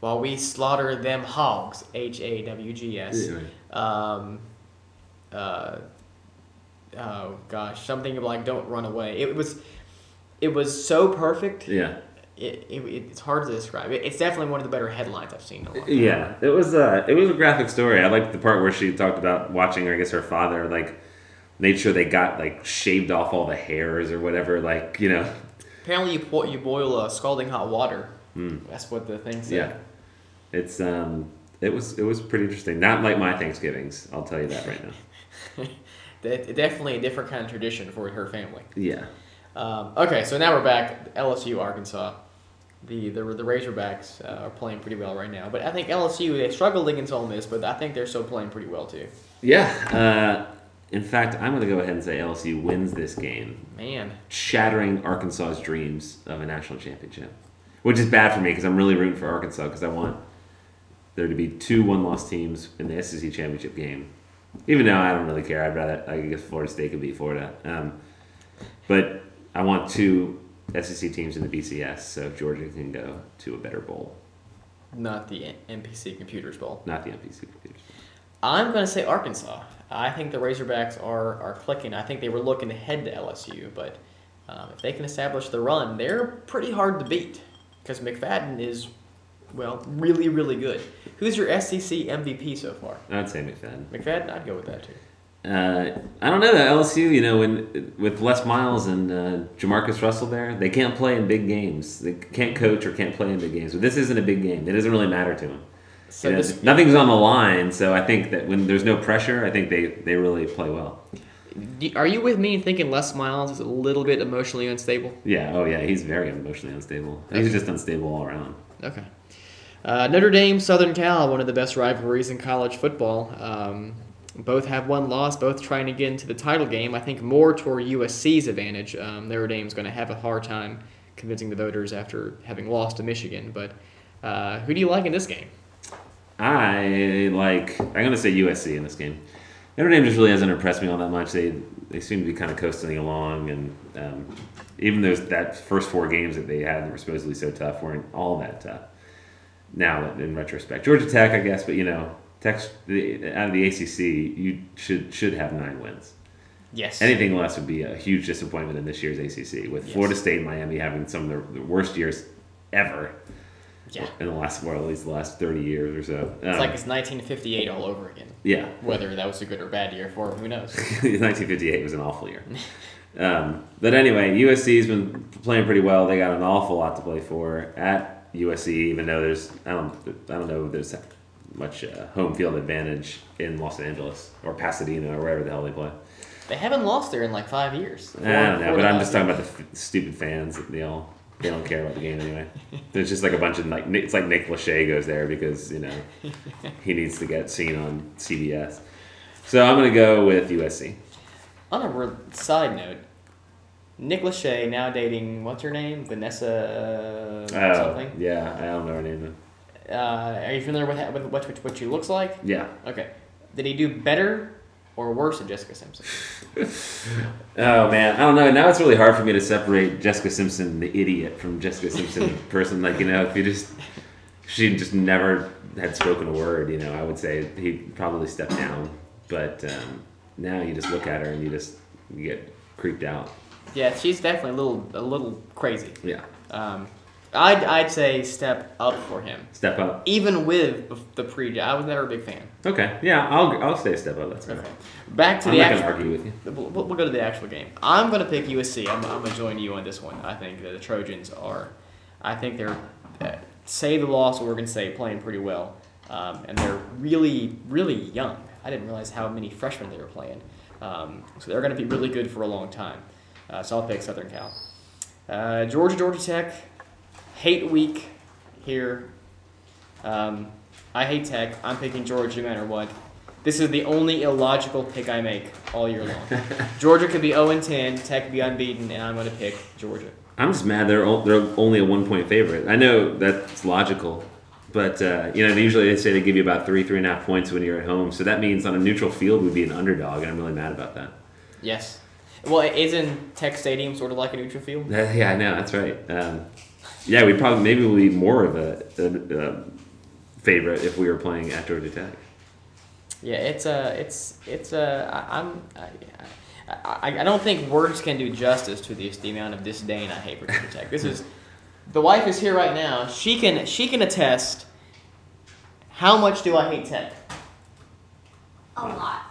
while we slaughter them hogs." H A W G S. Um, uh, oh gosh, something like "Don't run away." It was, it was so perfect. Yeah. It, it, it's hard to describe. It, it's definitely one of the better headlines I've seen in a long time. Yeah, it was uh, it was a graphic story. I liked the part where she talked about watching. I guess her father like made sure they got like shaved off all the hairs or whatever. Like you know, Apparently, you po- you boil uh, scalding hot water. That's what the thing said. yeah. It's um, it was it was pretty interesting. Not like my Thanksgivings. I'll tell you that right now. Definitely a different kind of tradition for her family. Yeah. Um, okay, so now we're back. LSU, Arkansas. The the, the Razorbacks uh, are playing pretty well right now, but I think LSU they struggled against Ole Miss, but I think they're still playing pretty well too. Yeah. Uh, in fact, I'm going to go ahead and say LSU wins this game, Man, shattering Arkansas's dreams of a national championship, which is bad for me because I'm really rooting for Arkansas because I want there to be two one-loss teams in the SEC championship game. Even though I don't really care, I'd rather I guess Florida State could beat Florida, um, but I want two SEC teams in the BCS, so Georgia can go to a better bowl, not the MPC Computers Bowl. not the MPC computers. I'm going to say Arkansas. I think the Razorbacks are, are clicking. I think they were looking ahead to LSU, but um, if they can establish the run, they're pretty hard to beat because McFadden is, well, really, really good. Who's your SEC MVP so far? I'd say McFadden. McFadden? I'd go with that too. Uh, I don't know that LSU, you know, when with Les Miles and uh, Jamarcus Russell there, they can't play in big games. They can't coach or can't play in big games. But this isn't a big game. It doesn't really matter to them. So You know, this, nothing's on the line, so I think that when there's no pressure, I think they, they really play well. are you with me thinking Les Miles is a little bit emotionally unstable? Yeah. Oh yeah. He's very emotionally unstable. He's just unstable all around. Okay. Uh, Notre Dame, Southern Cal, one of the best rivalries in college football. Um, both have one loss, both trying to get into the title game. I think more toward USC's advantage. Um, Notre Dame's going to have a hard time convincing the voters after having lost to Michigan. But uh, who do you like in this game? I like. I'm going to say USC in this game. Notre Dame just really hasn't impressed me all that much. They they seem to be kind of coasting along, and um, even those that first four games that they had that were supposedly so tough weren't all that tough. Now, in retrospect, Georgia Tech, I guess, but you know, Tech's the, out of the ACC, you should should have nine wins. Yes. Anything less would be a huge disappointment in this year's ACC, with Yes. Florida State and Miami having some of the worst years ever Yeah. in the last, well, at least the last 30 years or so. It's Um, like it's 1958 all over again. yeah, Whether that was a good or bad year for him, who knows? 1958 was an awful year. Um, but anyway, USC's been playing pretty well. They got an awful lot to play for at USC, even though there's I don't I don't know if there's much uh, home field advantage in Los Angeles or Pasadena or wherever the hell they play. They haven't lost there in like five years. I don't know, but I'm just talking about the f- stupid fans. They all they don't care about the game anyway. There's just like a bunch of like it's like Nick Lachey goes there because you know he needs to get seen on CBS. So I'm gonna go with USC. On a re- side note, Nick Lachey now dating what's her name, Vanessa Oh, something. yeah, I don't know her name. Uh, are you familiar with, with what, what what she looks like? Yeah. Okay, did he do better or worse than Jessica Simpson? Oh man, I don't know. Now it's really hard for me to separate Jessica Simpson, the idiot, from Jessica Simpson, the person. Like you know, if you just she just never had spoken a word, you know, I would say he probably stepped down. But um, now you just look at her and you just you get creeped out. Yeah, she's definitely a little a little crazy. Yeah, Um, I'd I'd say step up for him, step up. even with the pre. I was never a big fan. Okay, yeah, I'll I'll say step up. That's okay. Okay, back to I'm the not actual. gonna argue with you. We'll, we'll go to the actual game. I'm going to pick USC. I'm, I'm going to join you on this one. I think that the Trojans are, I think they're, uh, say the loss Oregon State playing pretty well, um, and they're really really young. I didn't realize how many freshmen they were playing. Um, so they're going to be really good for a long time. Uh, so I'll pick Southern Cal. Uh, Georgia Georgia Tech, hate week here. Um, I hate Tech. I'm picking Georgia no matter what. This is the only illogical pick I make all year long. Georgia could be 0 and 10, Tech could be unbeaten, and I'm going to pick Georgia. I'm just mad they're o- they're only a one point favorite. I know that's logical, but uh, you know usually they say they give you about three three and a half points when you're at home. So that means on a neutral field we'd be an underdog, and I'm really mad about that. Yes. Well, isn't Tech Stadium sort of like a neutral field? Uh, yeah, I know that's right. Um, yeah, we probably maybe we'll be more of a, a, a favorite if we were playing at Georgia Tech. Yeah, it's a, it's, it's a, I, I'm, I, I, I don't think words can do justice to this, the amount of disdain I hate for Georgia Tech. This is, the wife is here right now. She can, she can attest. How much do I hate Tech? A lot.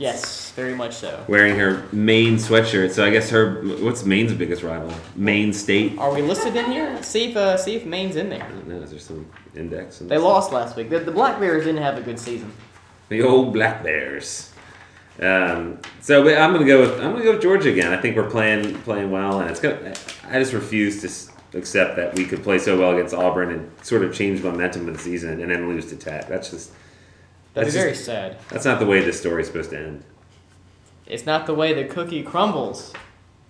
Yes, very much so. Wearing her Maine sweatshirt, so I guess her what's Maine's biggest rival? Maine State. Are we listed in here? See if, uh, see if Maine's in there. I don't know. Is there some index? in They lost last week. The, the Black Bears didn't have a good season. The old Black Bears. Um, so I'm gonna go with I'm gonna go with Georgia again. I think we're playing playing well, and it's gonna. I just refuse to accept that we could play so well against Auburn and sort of change momentum of the season and then lose to Tech. That's just That'd That's be very just- sad. that's not the way this story's supposed to end. It's not the way the cookie crumbles,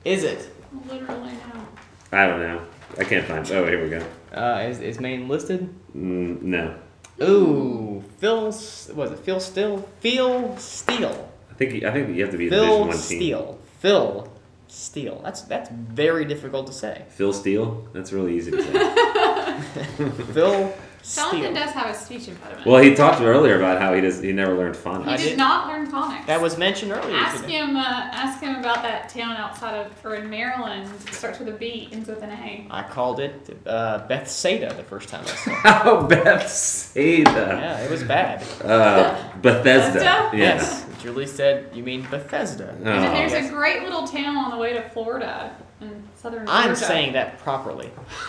is it? Literally no. I don't know. I can't find. It. Oh, here we go. Uh, is, is Maine listed? Mm, no, Ooh, Phil, was it Phil Still? Phil Steele. I think I think you have to be a Phil Division One team. Steele. Phil Steele. That's that's very difficult to say. Phil Steele. That's really easy to say. Phil Jonathan does have a speech impediment. well, he talked earlier about how he does. He never learned phonics. he I did, did- not learn phonics. That was mentioned earlier Ask today. him. Uh, ask him about that town outside of or in Maryland. Starts with a B, ends with an A. I called it uh, Bethsaida the first time I saw it. Oh, Bethsaida. Yeah, it was bad. Uh, Bethesda. Bethesda? Yeah. Yes. Julie said, you mean Bethesda. Oh. and there's yes. a great little town on the way to Florida in southern Georgia. I'm saying that properly.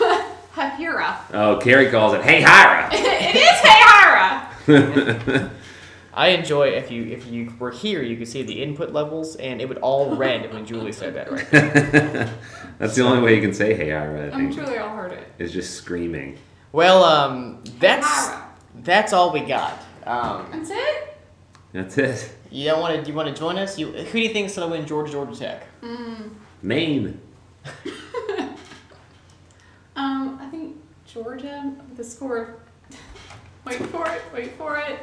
Hahira. Oh, Carrie calls it, "Hey, Hira." it is Hey Hira. I enjoy if you if you were here, you could see the input levels, and it would all red when Julie said that. Right. That's the only way you can say "Hey, Hira." I I'm sure they all heard it. is just screaming. Well, um, that's Hahira. that's all we got. Um, That's it. That's it. you don't want to? You want to join us? You who do you think's gonna win Georgia Georgia Tech? Maine. Um, I think Georgia with a score wait for it, wait for it.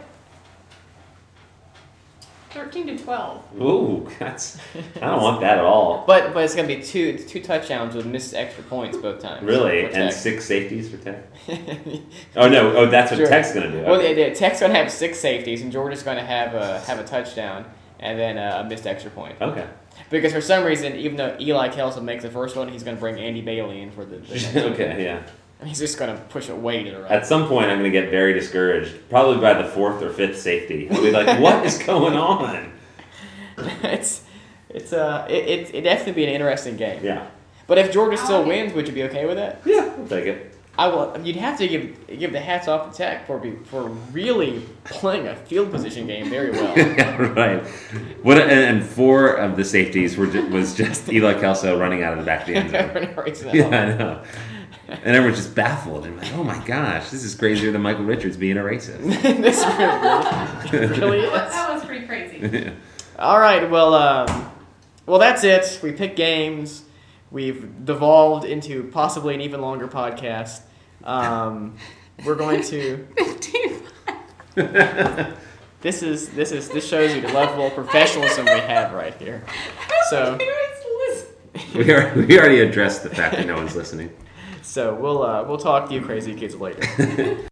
Thirteen to twelve. Ooh, that's. I don't want that at all. But but it's gonna be two two touchdowns with missed extra points both times. Really, for and Tech. six safeties for Tech. Oh no! Oh, that's what Sure. Tech's gonna do. Well, Okay. yeah, yeah, Tech's gonna have six safeties, and Georgia's gonna have a have a touchdown. and then uh, a missed extra point. Okay. Because for some reason, even though Ely-Kelso makes the first one, he's going to bring Andy Bailey in for the. the next one. okay. Yeah. And he's just going to push it way to the right. At some point, I'm going to get very discouraged. Probably by the fourth or fifth safety, I'll be like, "What is going on?" it's it's uh it, it it definitely be an interesting game. Yeah. But if Georgia still I like it. wins, would you be okay with that? Yeah. I'll take it. I will. You'd have to give give the hats off to Tech for be, for really playing a field position game very well. yeah, right. What and, and four of the safeties were ju- was just Ely-Kelso running out of the back of the end zone. Yeah, I know. And everyone's just baffled and like, oh my gosh, this is crazier than Michael Richards being a racist. this really, really, really That was, is. that was pretty crazy. All right. Well, um, well, that's it. We picked games. We've devolved into possibly an even longer podcast. Um, we're going to. This is this is this shows you the level of professionalism we have right here. So we, are, we already addressed the fact that no one's listening. So we'll uh, we'll talk to you crazy kids later.